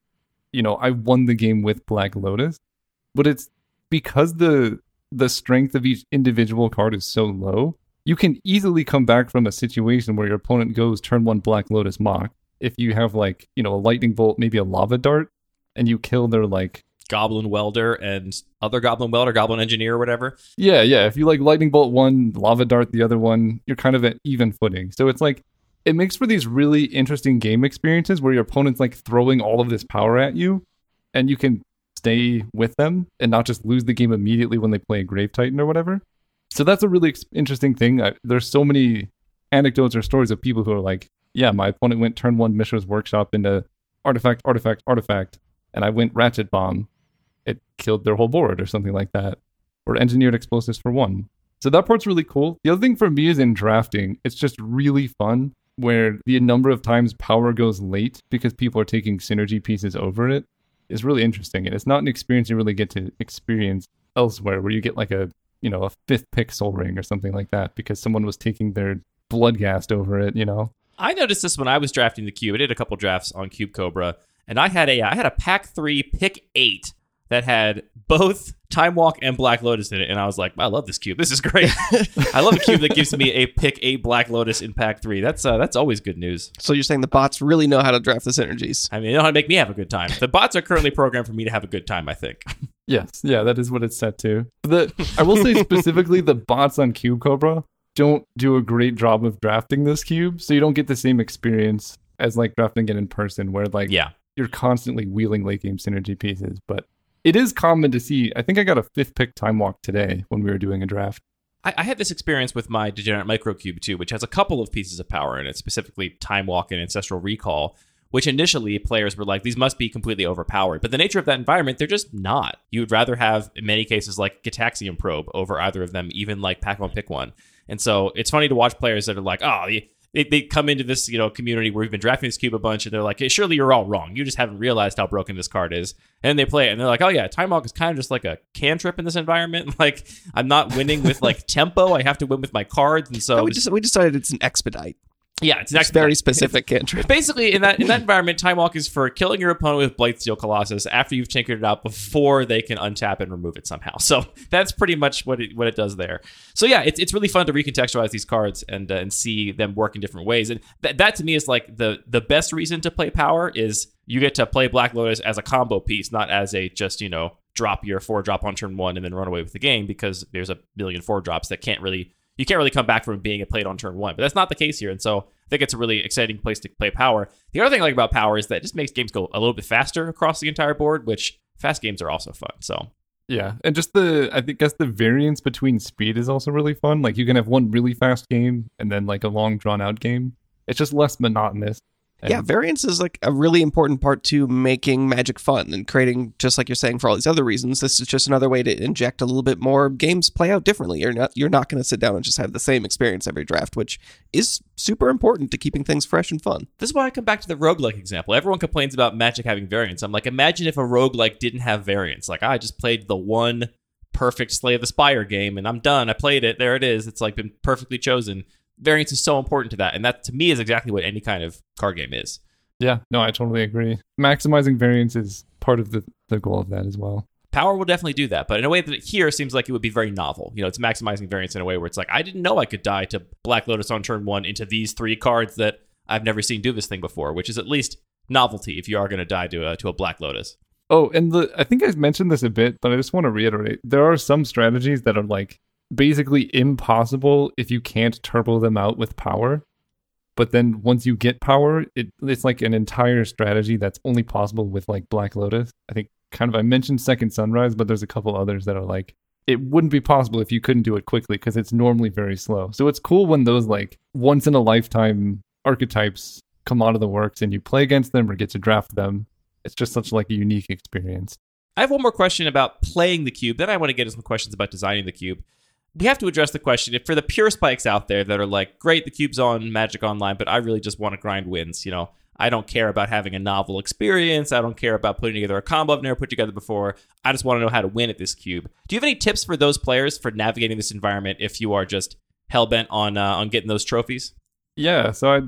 you know, I won the game with Black Lotus, but it's because the the strength of each individual card is so low, you can easily come back from a situation where your opponent goes turn one Black Lotus Mox. If you have like, you know, a lightning bolt, maybe a lava dart, and you kill their like Goblin Welder and other Goblin Welder, Goblin Engineer, or whatever. Yeah, yeah. If you like lightning bolt one, lava dart the other one, you're kind of at even footing. So it's like it makes for these really interesting game experiences where your opponent's like throwing all of this power at you, and you can stay with them and not just lose the game immediately when they play a Grave Titan or whatever. So that's a really interesting thing. I, there's so many anecdotes or stories of people who are like, "Yeah, my opponent went turn one Mishra's Workshop into artifact, artifact, artifact, and I went Ratchet Bomb." it killed their whole board or something like that, or engineered explosives for one. So that part's really cool. The other thing for me is in drafting, it's just really fun where the number of times power goes late because people are taking synergy pieces over it is really interesting. And it's not an experience you really get to experience elsewhere where you get like a, you know, a fifth sol ring or something like that because someone was taking their bloodghast over it, you know? I noticed this when I was drafting the cube. I did a couple drafts on Cube Cobra, and I had a I had a pack three pick eight that had both Time Walk and Black Lotus in it, and I was like, I love this cube. This is great. I love a cube that gives me a pick a Black Lotus in pack three. That's uh, that's always good news. So you're saying the bots really know how to draft the synergies? I mean, they know how to make me have a good time. The bots are currently programmed for me to have a good time. I think. Yes, yeah, that is what it's set to. The I will say specifically the bots on Cube Cobra don't do a great job of drafting this cube, so you don't get the same experience as like drafting it in person, where like Yeah. you're constantly wheeling late game synergy pieces. But it is common to see. I think I got a fifth pick time walk today when we were doing a draft. I, I had this experience with my Degenerate Microcube too, which has a couple of pieces of power in it, specifically Time Walk and Ancestral Recall, which initially players were like, these must be completely overpowered. But the nature of that environment, they're just not. You would rather have, in many cases, like Gitaxian Probe over either of them, even like Pack One Pick One. And so it's funny to watch players that are like, oh, they, they come into this you know community where we've been drafting this cube a bunch, and they're like, hey, surely you're all wrong. You just haven't realized how broken this card is. And they play it, and they're like, oh yeah, Time Walk is kind of just like a cantrip in this environment. Like I'm not winning with like tempo. I have to win with my cards, and so No, we just we decided it's an expedite. Yeah, it's, It's very specific cantrip. Basically, in that in that environment, Time Walk is for killing your opponent with Blightsteel Colossus after you've tinkered it out before they can untap and remove it somehow. So that's pretty much what it what it does there. So yeah, it's, it's really fun to recontextualize these cards and uh, and see them work in different ways. And that that to me is like the the best reason to play Power is you get to play Black Lotus as a combo piece, not as a just you know drop your four drop on turn one and then run away with the game because there's a million four drops that can't really you can't really come back from being played on turn one. But that's not the case here. And so I think it's a really exciting place to play power. The other thing I like about power is that it just makes games go a little bit faster across the entire board, which fast games are also fun. So Yeah, and just the I think guess the variance between speed is also really fun. Like you can have one really fast game and then like a long drawn out game. It's just less monotonous. And Yeah, variance is like a really important part to making Magic fun and creating, just like you're saying, for all these other reasons. This is just another way to inject a little bit more games play out differently. You're not you're not going to sit down and just have the same experience every draft, which is super important to keeping things fresh and fun. this is why I come back to the roguelike example. Everyone complains about Magic having variance. I'm like, imagine if a roguelike didn't have variance. Like, I just played the one perfect Slay of the Spire game and I'm done. I played it. There it is. It's like been perfectly chosen. Variance is so important to that. And that to me is exactly what any kind of card game is. Yeah, no, I totally agree. Maximizing variance is part of the, the goal of that as well. Power will definitely do that, but in a way that it here seems like it would be very novel. You know, it's maximizing variance in a way where it's like, I didn't know I could die to Black Lotus on turn one into these three cards that I've never seen do this thing before, which is at least novelty if you are going to die to a, to a Black Lotus. Oh, and the I think I mentioned this a bit, but I just want to reiterate. There are some strategies that are like basically impossible if you can't turbo them out with power. But then once you get power, it, it's like an entire strategy that's only possible with like Black Lotus. I think kind of I mentioned Second Sunrise, but there's a couple others that are like it wouldn't be possible if you couldn't do it quickly because it's normally very slow. So it's cool when those like once in a lifetime archetypes come out of the works and you play against them or get to draft them. It's just such like a unique experience. I have one more question about playing the cube. Then I want to get to some questions about designing the cube. We have to address the question if for the pure spikes out there that are like, great, the cube's on Magic Online, but I really just want to grind wins. You know, I don't care about having a novel experience. I don't care about putting together a combo I've never put together before. I just want to know how to win at this cube. Do you have any tips for those players for navigating this environment if you are just hell bent on uh, on getting those trophies? Yeah, so I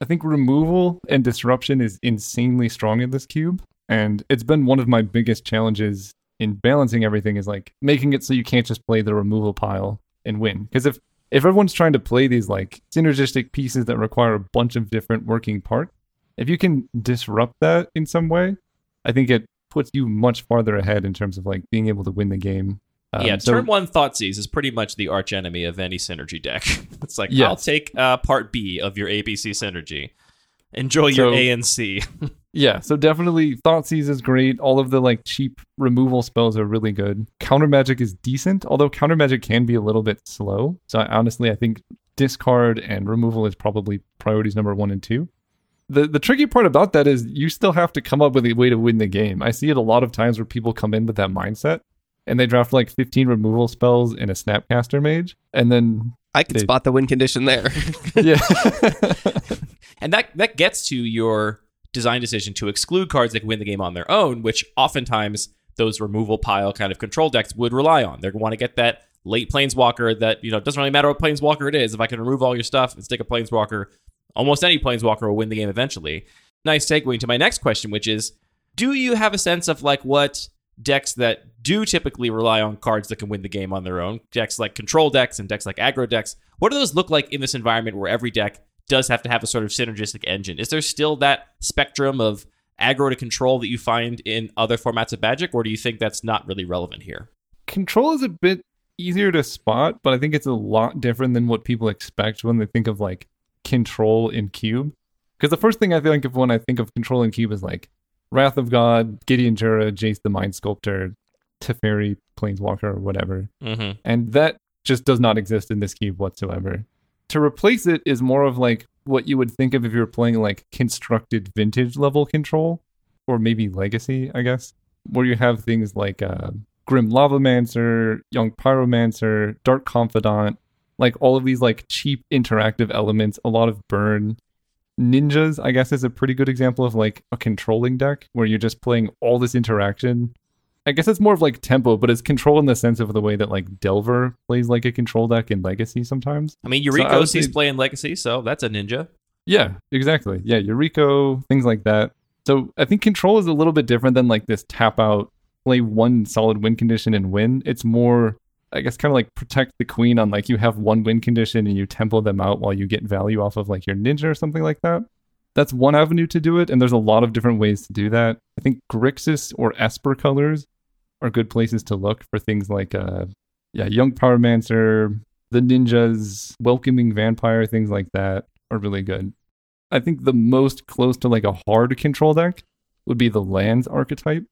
I think removal and disruption is insanely strong in this cube, and it's been one of my biggest challenges in balancing everything is like making it so you can't just play the removal pile and win. Because if if everyone's trying to play these like synergistic pieces that require a bunch of different working parts, if you can disrupt that in some way, I think it puts you much farther ahead in terms of like being able to win the game. Um, yeah, so- turn one Thoughtseize is pretty much the arch enemy of any synergy deck. it's like Yes. I'll take uh, part B of your ABC synergy. Enjoy your So- A and C. Yeah, so definitely Thoughtseize is great. All of the like cheap removal spells are really good. Counter magic is decent, although counter magic can be a little bit slow. So I, honestly, I think discard and removal is probably priorities number one and two. The the tricky part about that is you still have to come up with a way to win the game. I see it a lot of times where people come in with that mindset and they draft like 15 removal spells in a Snapcaster mage, and then I can They- spot the win condition there. yeah, And that that gets to your design decision to exclude cards that can win the game on their own, which oftentimes those removal pile kind of control decks would rely on. They're going to want to get that late planeswalker that, you know, doesn't really matter what planeswalker it is. If I can remove all your stuff and stick a planeswalker, almost any planeswalker will win the game eventually. Nice segue into my next question, which is do you have a sense of like what decks that do typically rely on cards that can win the game on their own, decks like control decks and decks like aggro decks, what do those look like in this environment where every deck does have to have a sort of synergistic engine? Is there still that spectrum of aggro to control that you find in other formats of Magic, or do you think that's not really relevant here? control is a bit easier to spot, but I think it's a lot different than what people expect when they think of like control in cube. Because the first thing I think of when I think of control in cube is like Wrath of God, Gideon Jura, Jace the Mind Sculptor, Teferi, Planeswalker, or whatever. Mm-hmm. And that just does not exist in this cube whatsoever. To replace it is more of like what you would think of if you were playing like constructed vintage level control, or maybe legacy, I guess, where you have things like uh, Grim Lavamancer, Young Pyromancer, Dark Confidant, like all of these like cheap interactive elements, a lot of burn. Ninjas, I guess, is a pretty good example of like a controlling deck where you're just playing all this interaction. I guess it's more of like tempo, but it's control in the sense of the way that like Delver plays like a control deck in Legacy sometimes. I mean, So Yuriko sees say- playing Legacy, so that's a ninja. Yeah, exactly. Yeah, Yuriko, things like that. So I think control is a little bit different than like this tap out, play one solid win condition and win. It's more, I guess, kind of like protect the queen on like you have one win condition and you tempo them out while you get value off of like your ninja or something like that. That's one avenue to do it, and there's a lot of different ways to do that. I think Grixis or Esper colors are good places to look for things like, uh, yeah, Young Pyromancer, the ninjas, welcoming vampire, things like that are really good. I think the most close to like a hard control deck would be the lands archetype.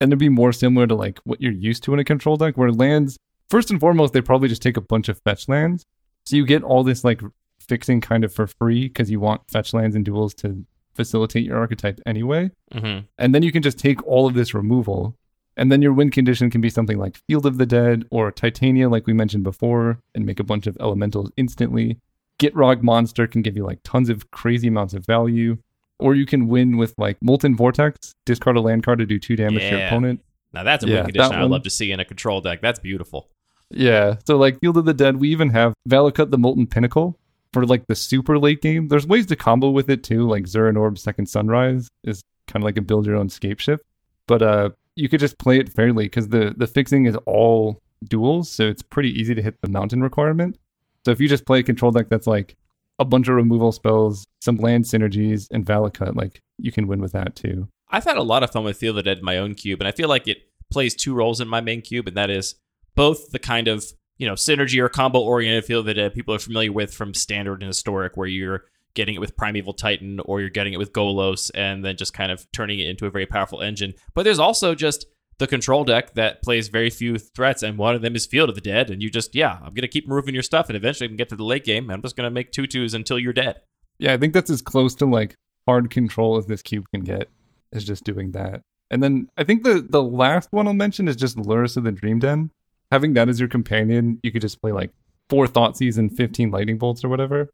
And it'd be more similar to like what you're used to in a control deck, where lands, first and foremost, they probably just take a bunch of fetch lands. So you get all this like fixing kind of for free because you want fetch lands and duals to facilitate your archetype anyway. Mm-hmm. And then you can just take all of this removal. And then your win condition can be something like Field of the Dead or Titania, like we mentioned before, and make a bunch of elementals instantly. Gitrog Monster can give you like tons of crazy amounts of value. Or you can win with like Molten Vortex, discard a land card to do two damage to your opponent. Now that's a Yeah, win condition I'd love to see in a control deck. That's beautiful. Yeah. So like Field of the Dead, we even have Valakut the Molten Pinnacle for like the super late game. There's ways to combo with it too, like Zuran Orb Second Sunrise is kind of like a build your own scapeshift. But uh you could just play it fairly because the the fixing is all duals, so it's pretty easy to hit the mountain requirement. So if you just play a control deck that's like a bunch of removal spells, some land synergies, and Valakut, like you can win with that too. I've had a lot of fun with Field of the Dead in my own cube, and I feel like it plays two roles in my main cube, and that is both the kind of you know synergy or combo oriented Field of the Dead uh, people are familiar with from standard and historic, where you're getting it with Primeval Titan or you're getting it with Golos, and then just kind of turning it into a very powerful engine. But there's also just the control deck that plays very few threats, and one of them is Field of the Dead, and you just yeah, I'm gonna keep moving your stuff, and eventually we can get to the late game. And I'm just gonna make tutus until you're dead. Yeah, I think that's as close to like hard control as this cube can get, is just doing that. And then I think the the last one I'll mention is just Lurrus of the Dream Den. Having that as your companion, you could just play like four Thoughtseize and 15 Lightning Bolts or whatever.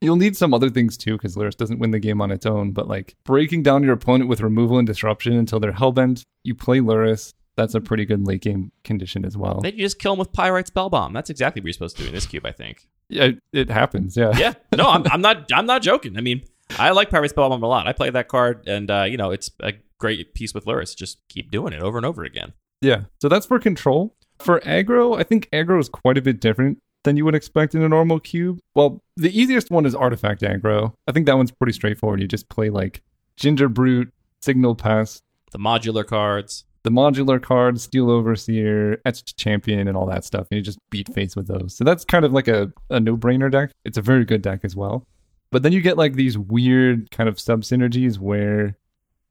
You'll need some other things too, because Lurrus doesn't win the game on its own, but like breaking down your opponent with removal and disruption until they're hellbent, you play Lurrus. That's a pretty good late game condition as well. Then you just kill him with Pyrite Spellbomb. That's exactly what you're supposed to do in this cube, I think. Yeah, it, happens. Yeah. Yeah, no, I'm, I'm not. I'm not joking. I mean, I like Pyrite Spellbomb a lot. I play that card, and uh, you know, it's a great piece with Lurrus. Just keep doing it over and over again. Yeah. So that's for control. For aggro, I think aggro is quite a bit different than you would expect in a normal cube. Well, the easiest one is artifact aggro. I think that one's pretty straightforward. You just play like Gingerbrute, Signal Pest, The modular cards. the modular card, Steel Overseer, Etched Champion, and all that stuff. And you just beat face with those. So that's kind of like a, a no brainer deck. It's a very good deck as well. But then you get like these weird kind of sub synergies where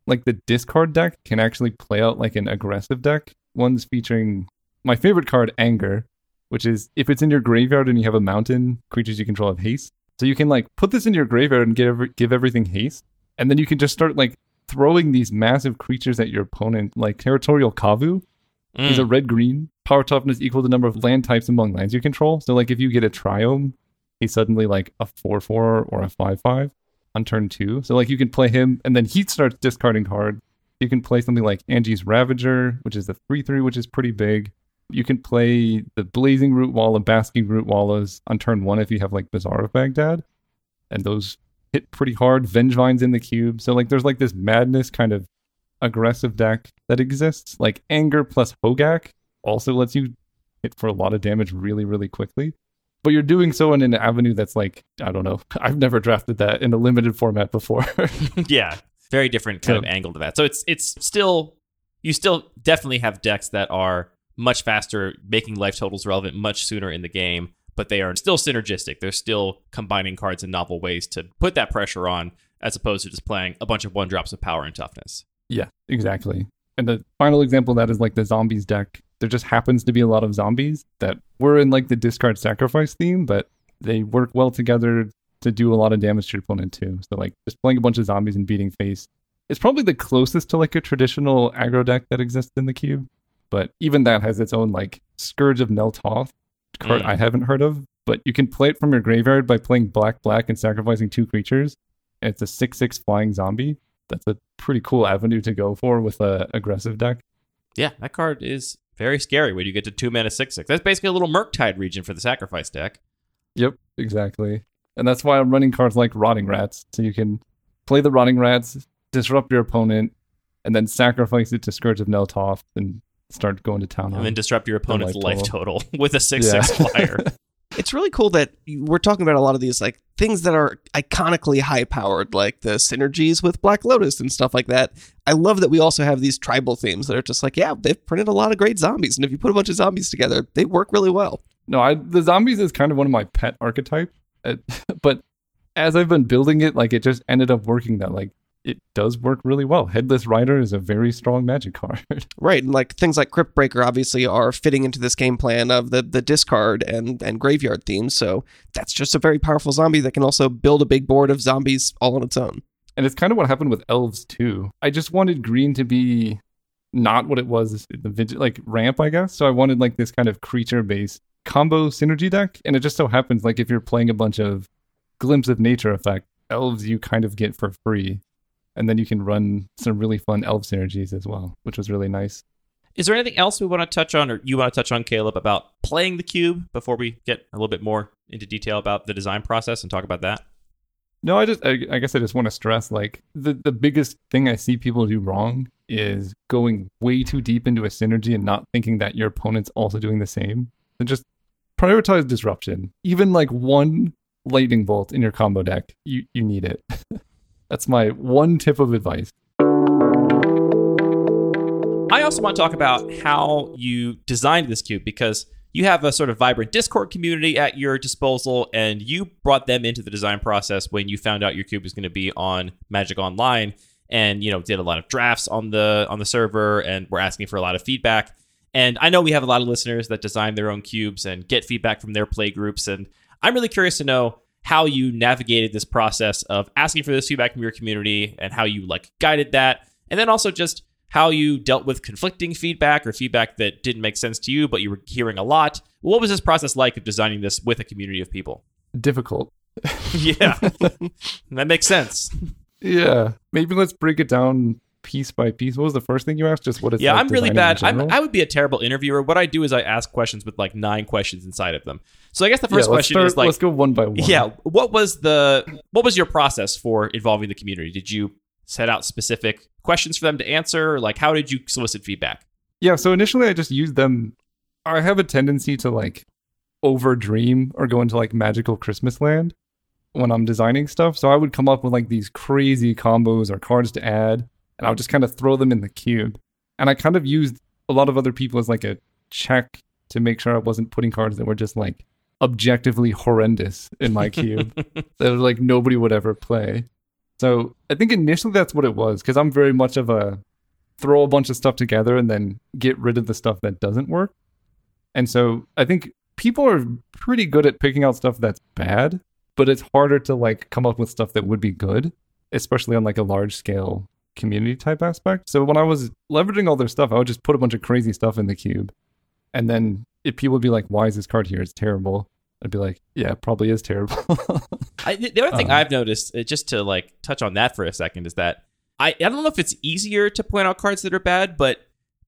like the discard deck can actually play out like an aggressive deck. One's featuring my favorite card, Anger, which is if it's in your graveyard and you have a mountain, creatures you control have haste. So you can like put this in your graveyard and give every, give everything haste, and then you can just start like throwing these massive creatures at your opponent, like Territorial Kavu. Mm. He's a red green. Power toughness equal to the number of land types among lands you control. So like if you get a Triome, he's suddenly like a four four or a five five on turn two. So like you can play him, and then he starts discarding cards. You can play something like Anje's Ravager, which is a three three, which is pretty big. You can play the Blazing Root Wall and Basking Rootwallas on turn one if you have like Bazaar of Baghdad, and those hit pretty hard. Vengevine's in the cube, so like there's like this madness kind of aggressive deck that exists. Like Anger plus Hogak also lets you hit for a lot of damage really really quickly. But you're doing so in an avenue that's like I don't know. I've never drafted that in a limited format before. yeah, very different kind So- of angle to that. So it's it's still you still definitely have decks that are much faster, making life totals relevant much sooner in the game, but they are still synergistic. They're still combining cards in novel ways to put that pressure on, as opposed to just playing a bunch of one drops of power and toughness. Yeah, exactly. And the final example that is like the zombies deck. There just happens to be a lot of zombies that were in like the discard sacrifice theme, but they work well together to do a lot of damage to your opponent too. So like just playing a bunch of zombies and beating face is probably the closest to like a traditional aggro deck that exists in the cube. But even that has its own like Scourge of Nel Toth card Mm. I haven't heard of. But you can play it from your graveyard by playing black black and sacrificing two creatures. It's a six six flying zombie that's a pretty cool avenue to go for with a aggressive deck. Yeah, that card is very scary when you get to two mana six six. That's basically a little Murktide Regent for the sacrifice deck. Yep, exactly. And that's why I'm running cards like Rotting Rats, so you can play the Rotting Rats, disrupt your opponent, and then sacrifice it to Scourge of Nel Toth and start going to town on. and then disrupt your opponent's life life total with a six Yeah. six flyer. It's really cool that we're talking about a lot of these like things that are iconically high powered, like the synergies with Black Lotus and stuff like that. I love that we also have these tribal themes that are just like, yeah, they've printed a lot of great zombies, and if you put a bunch of zombies together, they work really well. No, I the zombies is kind of one of my pet archetype, Uh, but as I've been building it, like it just ended up working that like it does work really well. Headless Rider is a very strong magic card. Right, and like things like Cryptbreaker obviously are fitting into this game plan of the the discard and and graveyard themes. So that's just a very powerful zombie that can also build a big board of zombies all on its own. And it's kind of what happened with elves too. I just wanted green to be not what it was in the like ramp, I guess. So I wanted like this kind of creature based combo synergy deck, and it just so happens like if you're playing a bunch of glimpse of nature effect elves, you kind of get for free, and then you can run some really fun elf synergies as well, which was really nice. Is there anything else we want to touch on, or you want to touch on, Caleb, about playing the cube before we get a little bit more into detail about the design process and talk about that? No, I just I, I guess I just want to stress like the the biggest thing I see people do wrong is going way too deep into a synergy and not thinking that your opponent's also doing the same. And just prioritize disruption. Even like one lightning bolt in your combo deck, you you need it. That's my one tip of advice. I also want to talk about how you designed this cube because you have a sort of vibrant Discord community at your disposal, and you brought them into the design process when you found out your cube was going to be on Magic Online, and you know did a lot of drafts on the on the server, and we're asking for a lot of feedback. And I know we have a lot of listeners that design their own cubes and get feedback from their play groups, and I'm really curious to know how you navigated this process of asking for this feedback from your community and how you like guided that, and then also just how you dealt with conflicting feedback or feedback that didn't make sense to you, but you were hearing a lot. What was this process like of designing this with a community of people? Difficult. yeah, that makes sense. Yeah. Maybe let's break it down piece by piece. What was the first thing you asked? Just what it's yeah, like I'm really bad. I'm. I would be a terrible interviewer. What I do is I ask questions with like nine questions inside of them. So I guess the first yeah, question start- is like, let's go one by one. yeah, what was the what was your process for involving the community? Did you set out specific questions for them to answer? Like, how did you solicit feedback? Yeah, so initially I just used them. I have a tendency to like over dream or go into like magical Christmas land when I'm designing stuff. So I would come up with like these crazy combos or cards to add, and I would just kind of throw them in the cube. And I kind of used a lot of other people as like a check to make sure I wasn't putting cards that were just like objectively horrendous in my cube that like nobody would ever play. So I think initially that's what it was because I'm very much of a throw a bunch of stuff together and then get rid of the stuff that doesn't work. And so I think people are pretty good at picking out stuff that's bad, but it's harder to like come up with stuff that would be good, especially on like a large scale community type aspect. So when I was leveraging all their stuff, I would just put a bunch of crazy stuff in the cube. And then if people would be like, why is this card here? It's terrible. I'd be like, yeah, it probably is terrible. I, the other thing Um, I've noticed, uh, just to like touch on that for a second, is that I, I don't know if it's easier to point out cards that are bad, but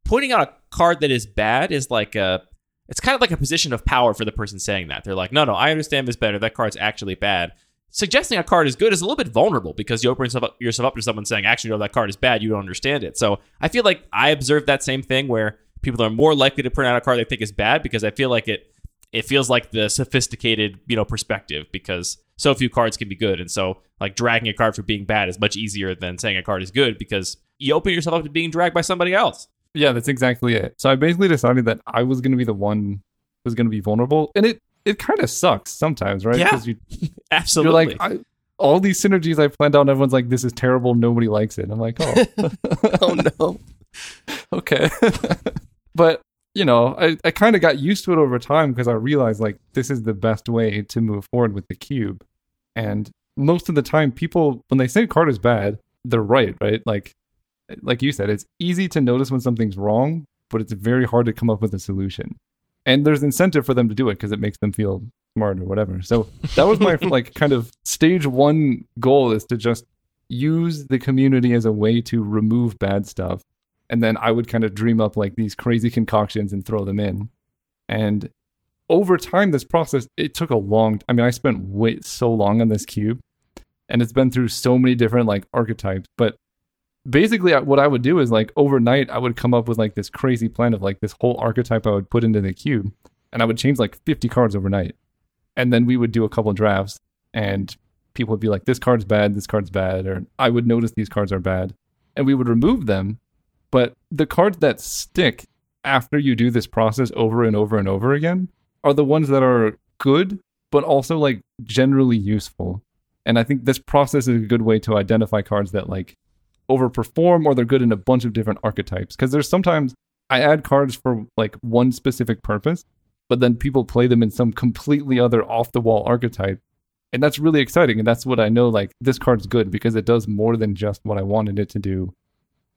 pointing out a card that is bad is like a it's kind of like a position of power for the person saying that. They're like, no, no, I understand this better. That card's actually bad. Suggesting a card is good is a little bit vulnerable because you open yourself up, yourself up to someone saying, actually, no, that card is bad. You don't understand it. So I feel like I observed that same thing where people are more likely to point out a card they think is bad because I feel like it it feels like the sophisticated you know perspective because so few cards can be good and so like dragging a card for being bad is much easier than saying a card is good because you open yourself up to being dragged by somebody else Yeah, that's exactly it. So I basically decided that I was going to be the one who's going to be vulnerable, and it it kind of sucks sometimes, right? Yeah. you, absolutely you're like, all these synergies I planned out, and everyone's like, "This is terrible. Nobody likes it." I'm like, "Oh, oh no. okay." but you know, I I kind of got used to it over time because I realized like this is the best way to move forward with the cube, and most of the time, people when they say card is bad, they're right, right? Like like you said, it's easy to notice when something's wrong, but it's very hard to come up with a solution. And there's incentive for them to do it because it makes them feel smart or whatever. So that was my like kind of stage one goal is to just use the community as a way to remove bad stuff. And then I would kind of dream up like these crazy concoctions and throw them in. And over time, this process, it took a long, I mean, I spent way so long on this cube and it's been through so many different like archetypes, but basically what I would do is like overnight I would come up with like this crazy plan of like this whole archetype I would put into the cube and I would change like 50 cards overnight. And then we would do a couple drafts and people would be like this card's bad, this card's bad or I would notice these cards are bad and we would remove them. But the cards that stick after you do this process over and over and over again are the ones that are good but also like generally useful. And I think this process is a good way to identify cards that like overperform or they're good in a bunch of different archetypes. Because there's sometimes I add cards for like one specific purpose, but then people play them in some completely other off the wall archetype. And that's really exciting. And that's what I know like this card's good because it does more than just what I wanted it to do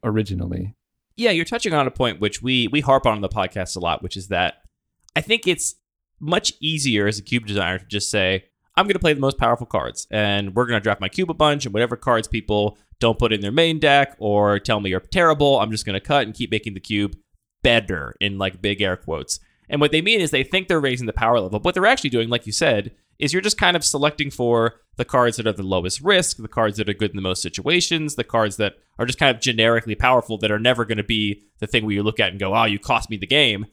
originally. yeah you're touching on a point which we we harp on in the podcast a lot which is that i think it's much easier as a cube designer to just say i'm going to play the most powerful cards and we're going to draft my cube a bunch and whatever cards people don't put in their main deck or tell me are terrible i'm just going to cut and keep making the cube better in like big air quotes and what they mean is they think they're raising the power level but what they're actually doing like you said is you're just kind of selecting for the cards that are the lowest risk, the cards that are good in the most situations, the cards that are just kind of generically powerful that are never going to be the thing where you look at and go, "Oh, you cost me the game."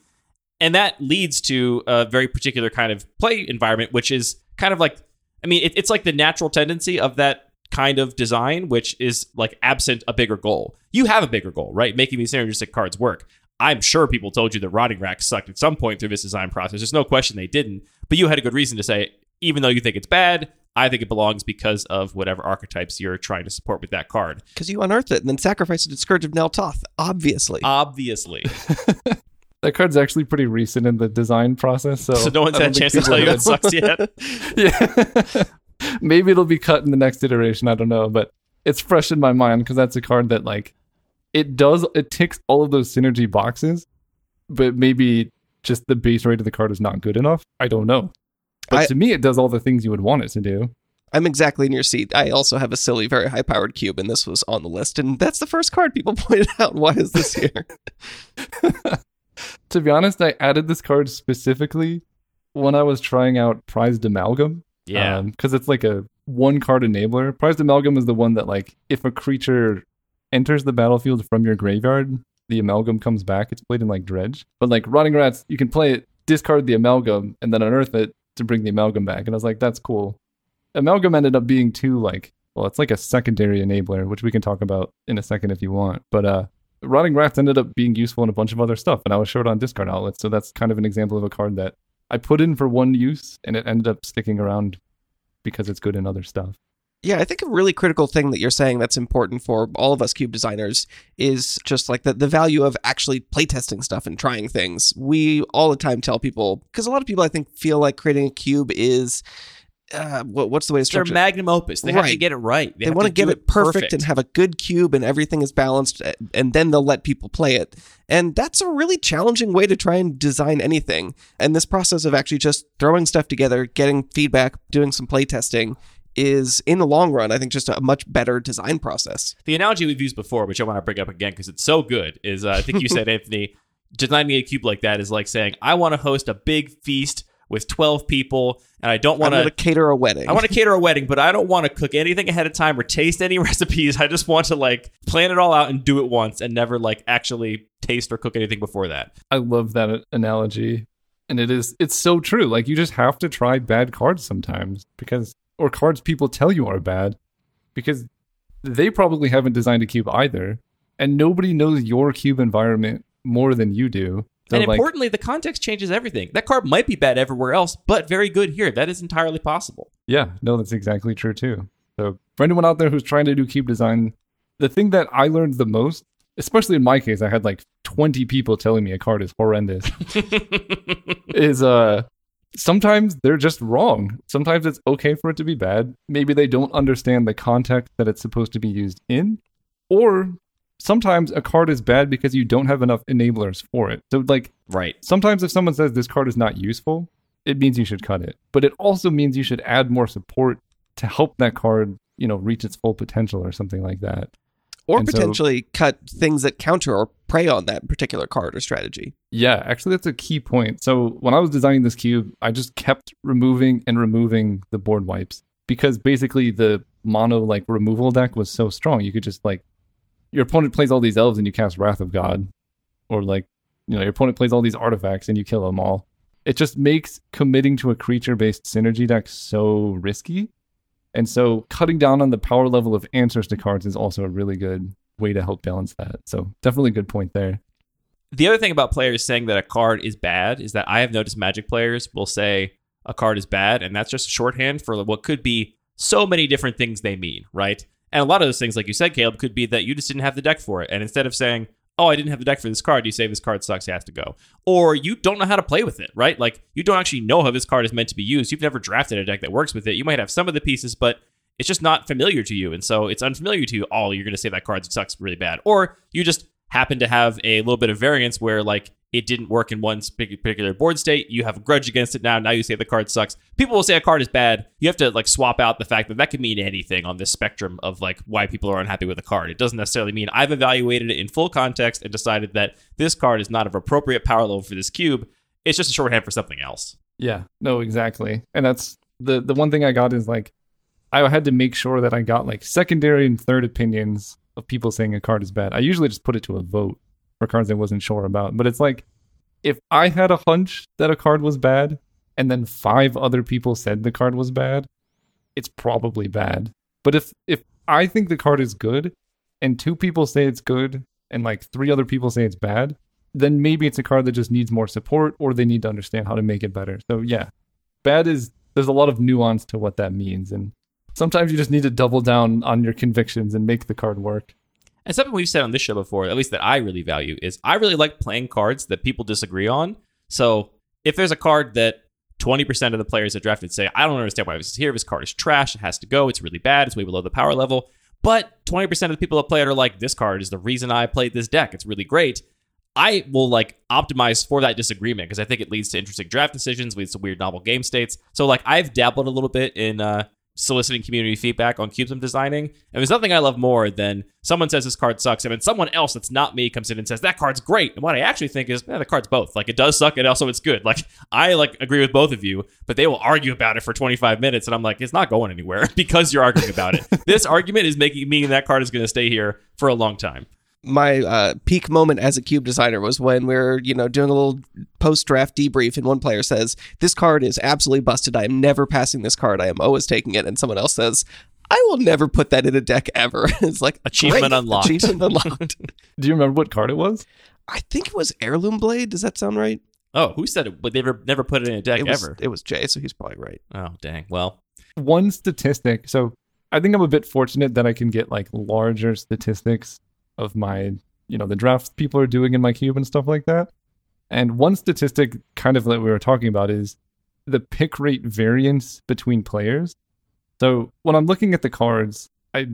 And that leads to a very particular kind of play environment, which is kind of like, I mean, it, it's like the natural tendency of that kind of design, which is like absent a bigger goal. You have a bigger goal, right? Making these synergistic cards work. I'm sure people told you that Rotting Rats sucked at some point through this design process. There's no question they didn't, but you had a good reason to say, even though you think it's bad, I think it belongs because of whatever archetypes you're trying to support with that card. Because you unearthed it and then sacrificed it to Scourge of Nel Toth, obviously. Obviously. That card's actually pretty recent in the design process, so So no one's had a chance to tell you people it sucks yet. yeah. Maybe it'll be cut in the next iteration. I don't know, but it's fresh in my mind because that's a card that like it does it ticks all of those synergy boxes, but maybe just the base rate of the card is not good enough. I don't know. But I- to me, it does all the things you would want it to do. I'm exactly in your seat. I also have a silly, very high powered cube, and this was on the list. And that's the first card people pointed out. Why is this here? To be honest, I added this card specifically when I was trying out Prized Amalgam. Yeah. because it's like a one card enabler. Prized Amalgam is the one that like if a creature enters the battlefield from your graveyard, the amalgam comes back. It's played in like dredge, but like Rotting Rats, you can play it, discard the amalgam, and then unearth it to bring the amalgam back. And I was like, that's cool. Amalgam ended up being too like well, it's like a secondary enabler, which we can talk about in a second if you want. But uh Rotting Rats ended up being useful in a bunch of other stuff, and I was short on discard outlets, so that's kind of an example of a card that I put in for one use, and it ended up sticking around because it's good in other stuff. Yeah, I think a really critical thing that you're saying that's important for all of us cube designers is just like the, the value of actually playtesting stuff and trying things. We all the time tell people, because a lot of people I think feel like creating a cube is, uh, what, what's the way to structure it? magnum opus. They have to get it right. They, They, want to get it perfect, and have a good cube and everything is balanced, uh, and then they'll let people play it. And that's a really challenging way to try and design anything. And this process of actually just throwing stuff together, getting feedback, doing some playtesting is, in the long run, I think just a much better design process. The analogy we've used before, which I want to bring up again because it's so good, is uh, I think you said, Anthony, designing a cube like that is like saying, I want to host a big feast with 12 people, and I don't want to. to cater a wedding. I want to cater a wedding, but I don't want to cook anything ahead of time or taste any recipes. I just want to like plan it all out and do it once and never like actually taste or cook anything before that. I love that analogy. And it is it's so true. Like you just have to try bad cards sometimes because or cards people tell you are bad because they probably haven't designed a cube either. And nobody knows your cube environment more than you do. So and like importantly, the context changes everything. That card might be bad everywhere else, but very good here. That is entirely possible. Yeah, no, that's exactly true too. So for anyone out there who's trying to do cube design, the thing that I learned the most, especially in my case, I had like 20 people telling me a card is horrendous. is uh sometimes they're just wrong. Sometimes it's okay for it to be bad. Maybe they don't understand the context that it's supposed to be used in. Or sometimes a card is bad because you don't have enough enablers for it. So like Right. sometimes if someone says this card is not useful, it means you should cut it. But it also means you should add more support to help that card, you know, reach its full potential or something like that. or and so- potentially cut things that counter or prey on that particular card or strategy. Yeah, actually that's a key point. So when I was designing this cube, I just kept removing and removing the board wipes because basically the mono like removal deck was so strong. You could just like your opponent plays all these elves and you cast Wrath of God or like you know, your opponent plays all these artifacts and you kill them all. It just makes committing to a creature-based synergy deck so risky. And so cutting down on the power level of answers to cards is also a really good way to help balance that. So definitely a good point there. The other thing about players saying that a card is bad is that I have noticed Magic players will say a card is bad, and that's just shorthand for what could be so many different things they mean, right? And a lot of those things, like you said, Caleb, could be that you just didn't have the deck for it. And instead of saying, oh, I didn't have the deck for this card, you say this card sucks, it has to go. Or you don't know how to play with it, right? Like you don't actually know how this card is meant to be used. You've never drafted a deck that works with it. You might have some of the pieces, but it's just not familiar to you. And so it's unfamiliar to you. Oh, you're going to say that card sucks really bad. Or you just happen to have a little bit of variance where like it didn't work in one particular board state. You have a grudge against it now. Now you say the card sucks. People will say a card is bad. You have to like swap out the fact that that can mean anything on this spectrum of like why people are unhappy with a card. It doesn't necessarily mean I've evaluated it in full context and decided that this card is not of appropriate power level for this cube. It's just a shorthand for something else. Yeah, no, exactly. And that's the the one thing I got is like I had to make sure that I got like secondary and third opinions of people saying a card is bad. I usually just put it to a vote for cards I wasn't sure about. But it's like if I had a hunch that a card was bad and then five other people said the card was bad, it's probably bad. But if if I think the card is good and two people say it's good and like three other people say it's bad, then maybe it's a card that just needs more support or they need to understand how to make it better. So yeah. Bad is there's a lot of nuance to what that means and sometimes you just need to double down on your convictions and make the card work. And something we've said on this show before, at least that I really value, is I really like playing cards that people disagree on. So if there's a card that 20% of the players that drafted say, I don't understand why this is here. This card is trash. It has to go. It's really bad. It's way below the power level. But 20% of the people that play it are like, this card is the reason I played this deck. It's really great. I will like optimize for that disagreement because I think it leads to interesting draft decisions, leads to weird novel game states. So like I've dabbled a little bit in uh, soliciting community feedback on cubes I'm designing. And there's nothing I love more than someone says this card sucks, and then someone else that's not me comes in and says that card's great. And what I actually think is, yeah, the card's both. Like it does suck, and also it's good. Like I like agree with both of you, but they will argue about it for 25 minutes, and I'm like, it's not going anywhere because you're arguing about it. this argument is making me that card is going to stay here for a long time my uh, peak moment as a cube designer was when we are you know doing a little post draft debrief and one player says this card is absolutely busted. I am never passing this card. I am always taking it. And someone else says i will never put that in a deck ever. It's like achievement great, unlocked. Achievement unlocked. Do you remember what card it was? I think it was heirloom blade. Does that sound right? Oh who said it? But they never never put it in a deck it was, ever. it was jay so he's probably right. Oh dang. Well. One statistic. So i think i'm a bit fortunate that i can get like larger statistics of my you know the drafts people are doing in my cube and stuff like that. And one statistic kind of that we were talking about is the pick rate variance between players. So when I'm looking at the cards, I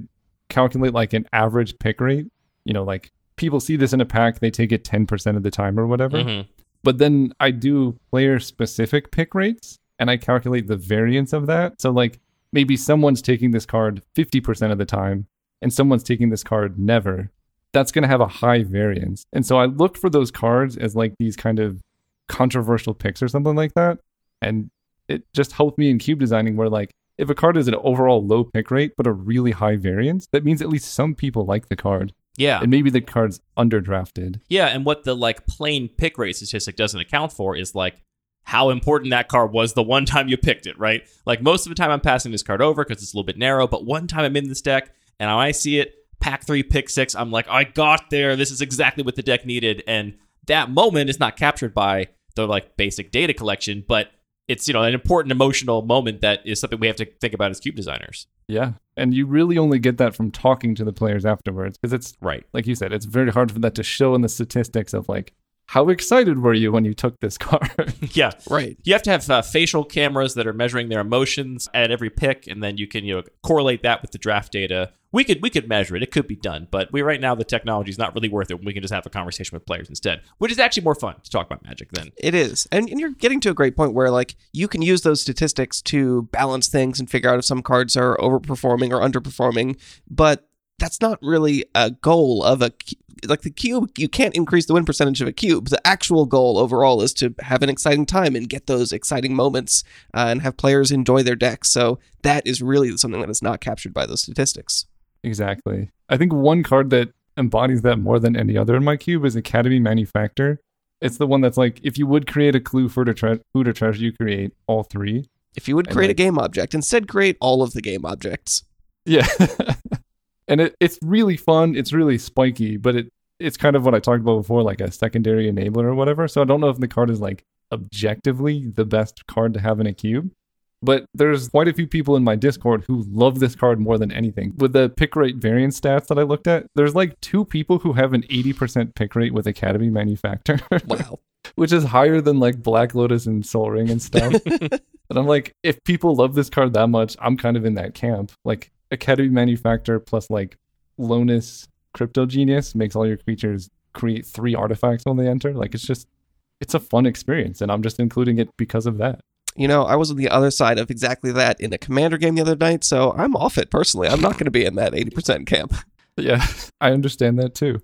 calculate like an average pick rate. You know, like people see this in a pack, they take it 10% of the time or whatever. Mm-hmm. But then I do player specific pick rates and I calculate the variance of that. So like maybe someone's taking this card 50% of the time and someone's taking this card never that's going to have a high variance. And so I looked for those cards as like these kind of controversial picks or something like that. And it just helped me in cube designing where like if a card is an overall low pick rate but a really high variance, that means at least some people like the card. Yeah. And maybe the card's underdrafted. Yeah, and what the like plain pick rate statistic doesn't account for is like how important that card was the one time you picked it, right? Like most of the time I'm passing this card over because it's a little bit narrow, but one time I'm in this deck and I see it, pack three, pick six, I'm like, I got there. This is exactly what the deck needed. And that moment is not captured by the like basic data collection, but it's you know an important emotional moment that is something we have to think about as cube designers. Yeah, and you really only get that from talking to the players afterwards because it's right, like you said, it's very hard for that to show in the statistics of like how excited were you when you took this card? yeah, right. You have to have uh, facial cameras that are measuring their emotions at every pick, and then you can you know correlate that with the draft data. We could we could measure it; it could be done, but we right now the technology is not really worth it. We can just have a conversation with players instead, which is actually more fun to talk about Magic than it is. And, and you're getting to a great point where like you can use those statistics to balance things and figure out if some cards are overperforming or underperforming, but that's not really a goal of a like the cube you can't increase the win percentage of a cube the actual goal overall is to have an exciting time and get those exciting moments uh, and have players enjoy their decks so that is really something that is not captured by those statistics exactly i think one card that embodies that more than any other in my cube is academy manufactor it's the one that's like if you would create a clue for the tre- food or treasure you create all three if you would create like, a game object instead create all of the game objects yeah and it, it's really fun. It's really spiky, but it it's kind of what I talked about before, like a secondary enabler or whatever. So I don't know if the card is like objectively the best card to have in a cube. But there's quite a few people in my Discord who love this card more than anything. With the pick rate variance stats that I looked at, there's like two people who have an 80% pick rate with Academy Manufacturer. Wow. Which is higher than like Black Lotus and Sol Ring and stuff. and I'm like, if people love this card that much, I'm kind of in that camp. Like, Academy Manufacturer plus like Lonis Crypto Genius makes all your creatures create three artifacts when they enter. Like it's just it's a fun experience, and I'm just including it because of that. You know, I was on the other side of exactly that in a commander game the other night, so I'm off it personally. I'm not going to be in that 80% camp. Yeah, I understand that too.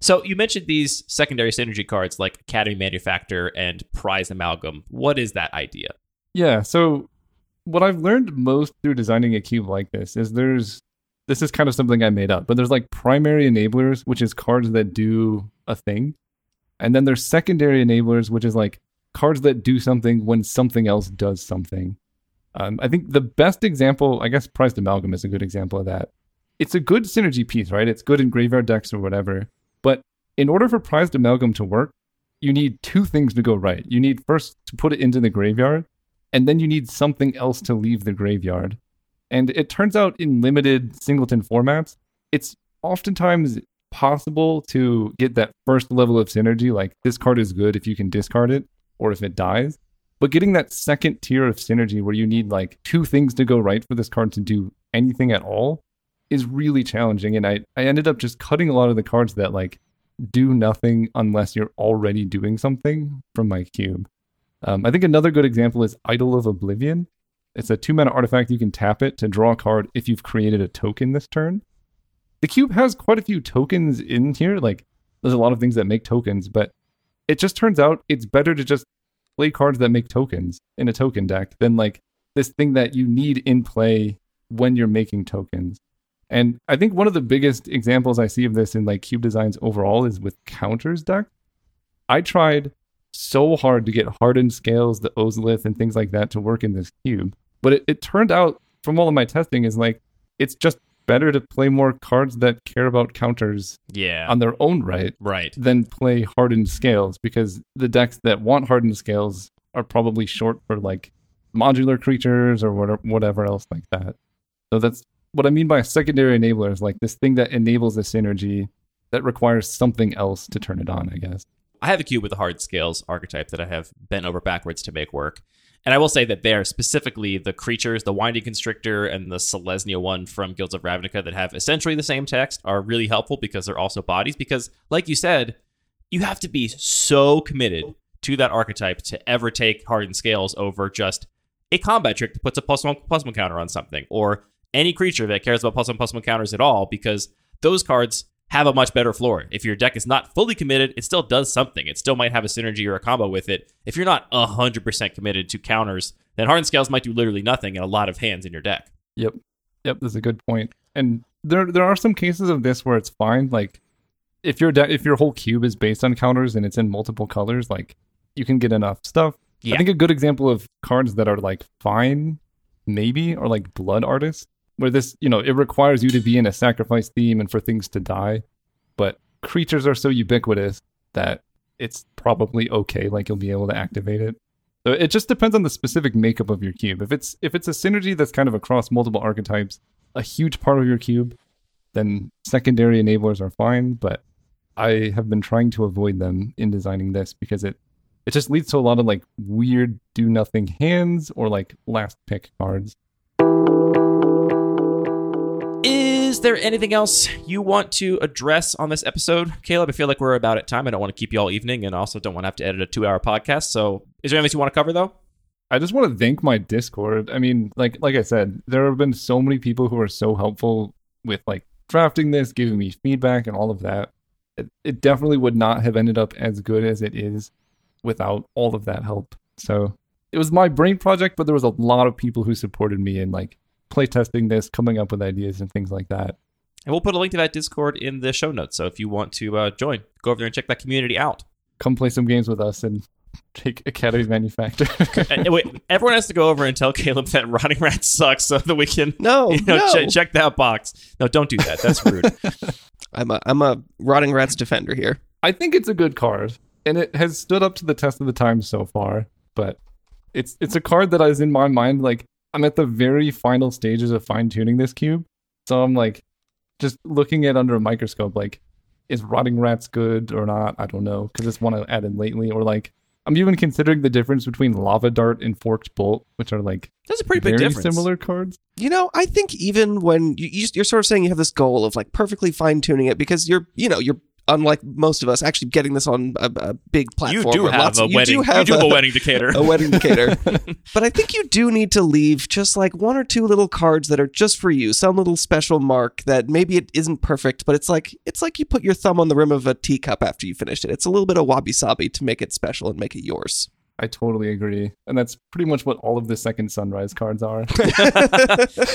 So you mentioned these secondary synergy cards like Academy Manufactor and Prized Amalgam. What is that idea? Yeah, so what I've learned most through designing a cube like this is there's this is kind of something I made up, but there's like primary enablers, which is cards that do a thing. And then there's secondary enablers, which is like cards that do something when something else does something. Um, I think the best example, I guess Prized Amalgam is a good example of that. It's a good synergy piece, right? It's good in graveyard decks or whatever. But in order for Prized Amalgam to work, you need two things to go right. You need first to put it into the graveyard, and then you need something else to leave the graveyard. And it turns out in limited singleton formats, it's oftentimes possible to get that first level of synergy, like this card is good if you can discard it or if it dies. But getting that second tier of synergy where you need like two things to go right for this card to do anything at all is really challenging. And I, I ended up just cutting a lot of the cards that like do nothing unless you're already doing something from my cube. Um, I think another good example is Idol of Oblivion. It's a two mana artifact. You can tap it to draw a card if you've created a token this turn. The cube has quite a few tokens in here. Like, there's a lot of things that make tokens, but it just turns out it's better to just play cards that make tokens in a token deck than like this thing that you need in play when you're making tokens. And I think one of the biggest examples I see of this in like cube designs overall is with counters deck. I tried so hard to get hardened scales, the Ozolith, and things like that to work in this cube. But it, it turned out from all of my testing is like it's just better to play more cards that care about counters Yeah. on their own right right. than play hardened scales because the decks that want hardened scales are probably short for like modular creatures or whatever, whatever else like that. So that's what I mean by a secondary enabler is like this thing that enables a synergy that requires something else to turn it on, I guess. I have a cube with a hard scales archetype that I have bent over backwards to make work. And I will say that there, specifically the creatures, the Winding Constrictor and the Selesnya one from Guilds of Ravnica that have essentially the same text are really helpful because they're also bodies. Because, like you said, you have to be so committed to that archetype to ever take hardened scales over just a combat trick that puts a plus one plus one counter on something, or any creature that cares about plus one plus one counters at all, because those cards have a much better floor. If your deck is not fully committed, it still does something. It still might have a synergy or a combo with it. If you're not 100% committed to counters, then Hardened Scales might do literally nothing in a lot of hands in your deck. Yep. Yep, that's a good point. And there there are some cases of this where it's fine. Like if your de- if your whole cube is based on counters and it's in multiple colors, like you can get enough stuff. Yeah. I think a good example of cards that are like fine, maybe, or like Blood Artist, where this, you know, it requires you to be in a sacrifice theme and for things to die. But creatures are so ubiquitous that it's probably okay. Like you'll be able to activate it. So it just depends on the specific makeup of your cube. If it's if it's a synergy that's kind of across multiple archetypes, a huge part of your cube, then secondary enablers are fine. But I have been trying to avoid them in designing this because it it just leads to a lot of like weird do nothing hands or like last pick cards. Is there anything else you want to address on this episode, Caleb? I feel like we're about at time. I don't want to keep you all evening and also don't want to have to edit a two hour podcast. So, is there anything you want to cover, though? I just want to thank my Discord. I mean, like like I said, there have been so many people who are so helpful with like drafting this, giving me feedback and all of that. It, it definitely would not have ended up as good as it is without all of that help. So it was my brain project, but there was a lot of people who supported me and like playtesting this, coming up with ideas and things like that. And we'll put a link to that Discord in the show notes. So, if you want to uh, join, go over there and check that community out. Come play some games with us and take Academy Manufactor. and, and wait, everyone has to go over and tell Caleb that Rotting Rat sucks so that we can No, you know, no. che- check that box. No, don't do that. That's rude. I'm a I'm a rotting rats defender here. I think it's a good card, and it has stood up to the test of the time so far. But it's it's a card that is in my mind like I'm at the very final stages of fine tuning this cube, so I'm like just looking at under a microscope. Like, is rotting rats good or not? I don't know because it's one I added lately. Or like I'm even considering the difference between lava dart and forked bolt, which are like That's a pretty big difference. similar cards. You know, I think even when you, you you're sort of saying you have this goal of like perfectly fine tuning it because you're you know you're unlike most of us actually getting this on a, a big You platform. do have lots- a you wedding. Do have you do have a, a wedding indicator. a wedding indicator. but I think you do need to leave just like one or two little cards that are just for you, some little special mark that maybe it isn't perfect, but it's like it's like you put your thumb on the rim of a teacup after you finished it. It's a little bit of wabi sabi to make it special and make it yours. I totally agree. And that's pretty much what all of the second sunrise cards are.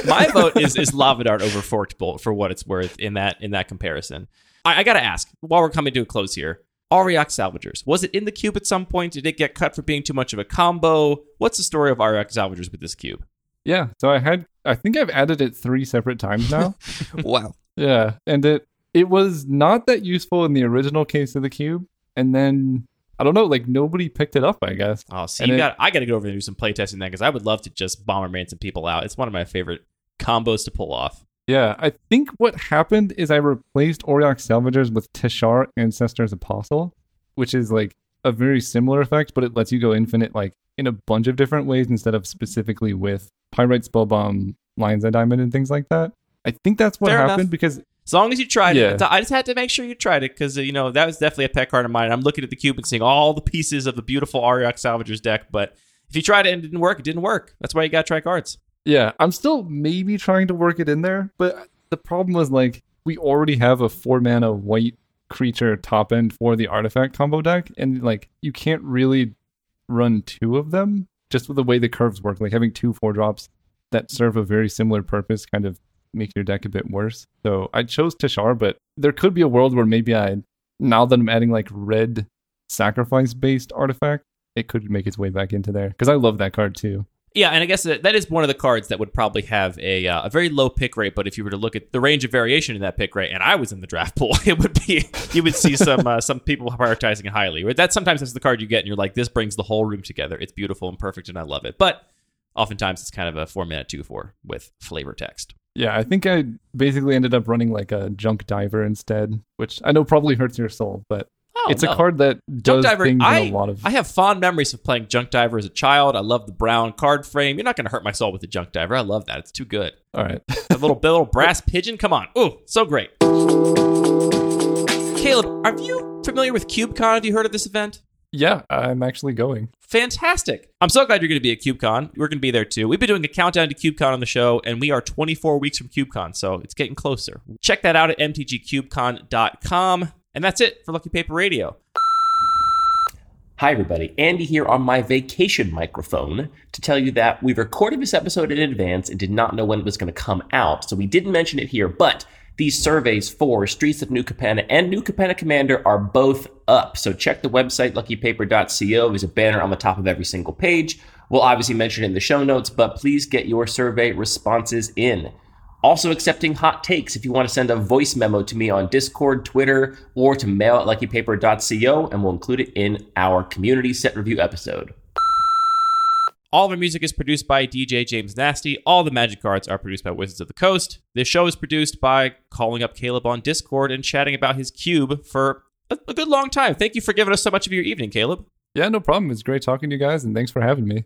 My vote is is Lava Dart over Forked Bolt for what it's worth in that in that comparison. I, I gotta ask while we're coming to a close here. Auriok Salvagers. Was it in the cube at some point? Did it get cut for being too much of a combo? What's the story of Auriok Salvagers with this cube? yeah. So I had I think I've added it three separate times now. wow. Yeah, and it it was not that useful in the original case of the cube, and then I don't know, like nobody picked it up. I guess. Oh, see, And you it- got. I got to go over there and do some playtesting then because I would love to just bomberman some people out. It's one of my favorite combos to pull off. Yeah, I think what happened is I replaced Auriok Salvagers with Teshar Ancestor's Apostle, which is like a very similar effect, but it lets you go infinite like in a bunch of different ways instead of specifically with Pyrite Spellbomb, Lion's Eye Diamond, and things like that. I think that's what Fair happened enough. because As long as you tried Yeah. it, I just had to make sure you tried it because uh, you know that was definitely a pet card of mine. I'm looking at the cube and seeing all the pieces of the beautiful Auriok Salvagers deck, but if you tried it and it didn't work, it didn't work. That's why you got to try cards. Yeah, I'm still maybe trying to work it in there, but the problem was like we already have a four mana white creature top end for the artifact combo deck, and like you can't really run two of them just with the way the curves work. Like having two four drops that serve a very similar purpose kind of makes your deck a bit worse. So I chose Teshar, but there could be a world where maybe I now that I'm adding like red sacrifice based artifact, it could make its way back into there because I love that card too. Yeah, and I guess that, that is one of the cards that would probably have a uh, a very low pick rate. But if you were to look at the range of variation in that pick rate, and I was in the draft pool, it would be you would see some uh, some people prioritizing it highly. That sometimes that's the card you get, and you're like, this brings the whole room together. It's beautiful and perfect, and I love it. But oftentimes it's kind of a four minute two four with flavor text. Yeah, I think I basically ended up running like a junk diver instead, which I know probably hurts your soul, but it's no. a card that Junk does Diver. things I, in a lot of. I have fond memories of playing Junk Diver as a child. I love the brown card frame. You're not going to hurt my soul with the Junk Diver. I love that. It's too good. All right. a little little brass pigeon. Come on. Ooh, so great. Caleb, are you familiar with CubeCon? Have you heard of this event? yeah, I'm actually going. Fantastic. I'm so glad you're going to be at CubeCon. We're going to be there too. We've been doing a countdown to CubeCon on the show, and we are 24 weeks from CubeCon, so it's getting closer. Check that out at mtgcubecon.com. And that's it for Lucky Paper Radio. Hi, everybody. Andy here on my vacation microphone to tell you that we recorded this episode in advance and did not know when it was going to come out, so we didn't mention it here. But these surveys for Streets of New Capenna and New Capenna Commander are both up. So check the website, luckypaper.co. There's a banner on the top of every single page. We'll obviously mention it in the show notes, but please get your survey responses in. Also accepting hot takes if you want to send a voice memo to me on Discord, Twitter, or to mail at luckypaper.co, and we'll include it in our community set review episode. All of our music is produced by DJ James Nasty. All the magic cards are produced by Wizards of the Coast. This show is produced by calling up Caleb on Discord and chatting about his cube for a, a good long time. Thank you for giving us so much of your evening, Caleb. Yeah, no problem. It's great talking to you guys, and thanks for having me.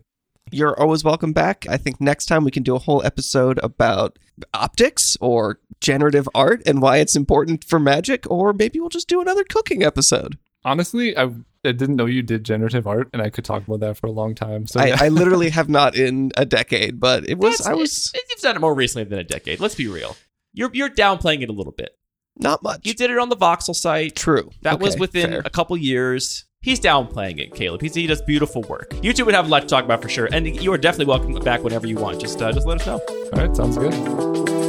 You're always welcome back. I think next time we can do a whole episode about optics or generative art and why it's important for magic, or maybe we'll just do another cooking episode. Honestly, I, I didn't know you did generative art, and I could talk about that for a long time. So yeah. I, I literally have not in a decade, but it was That's- I was it- You've done it more recently than a decade. Let's be real. You're you're downplaying it a little bit. not much. You did it on the Voxel site. True. That was within fair. a couple years. He's downplaying it, Caleb. He's, he does beautiful work. You two would have a lot to talk about for sure, and you are definitely welcome back whenever you want. Just uh, just let us know. All right, sounds good.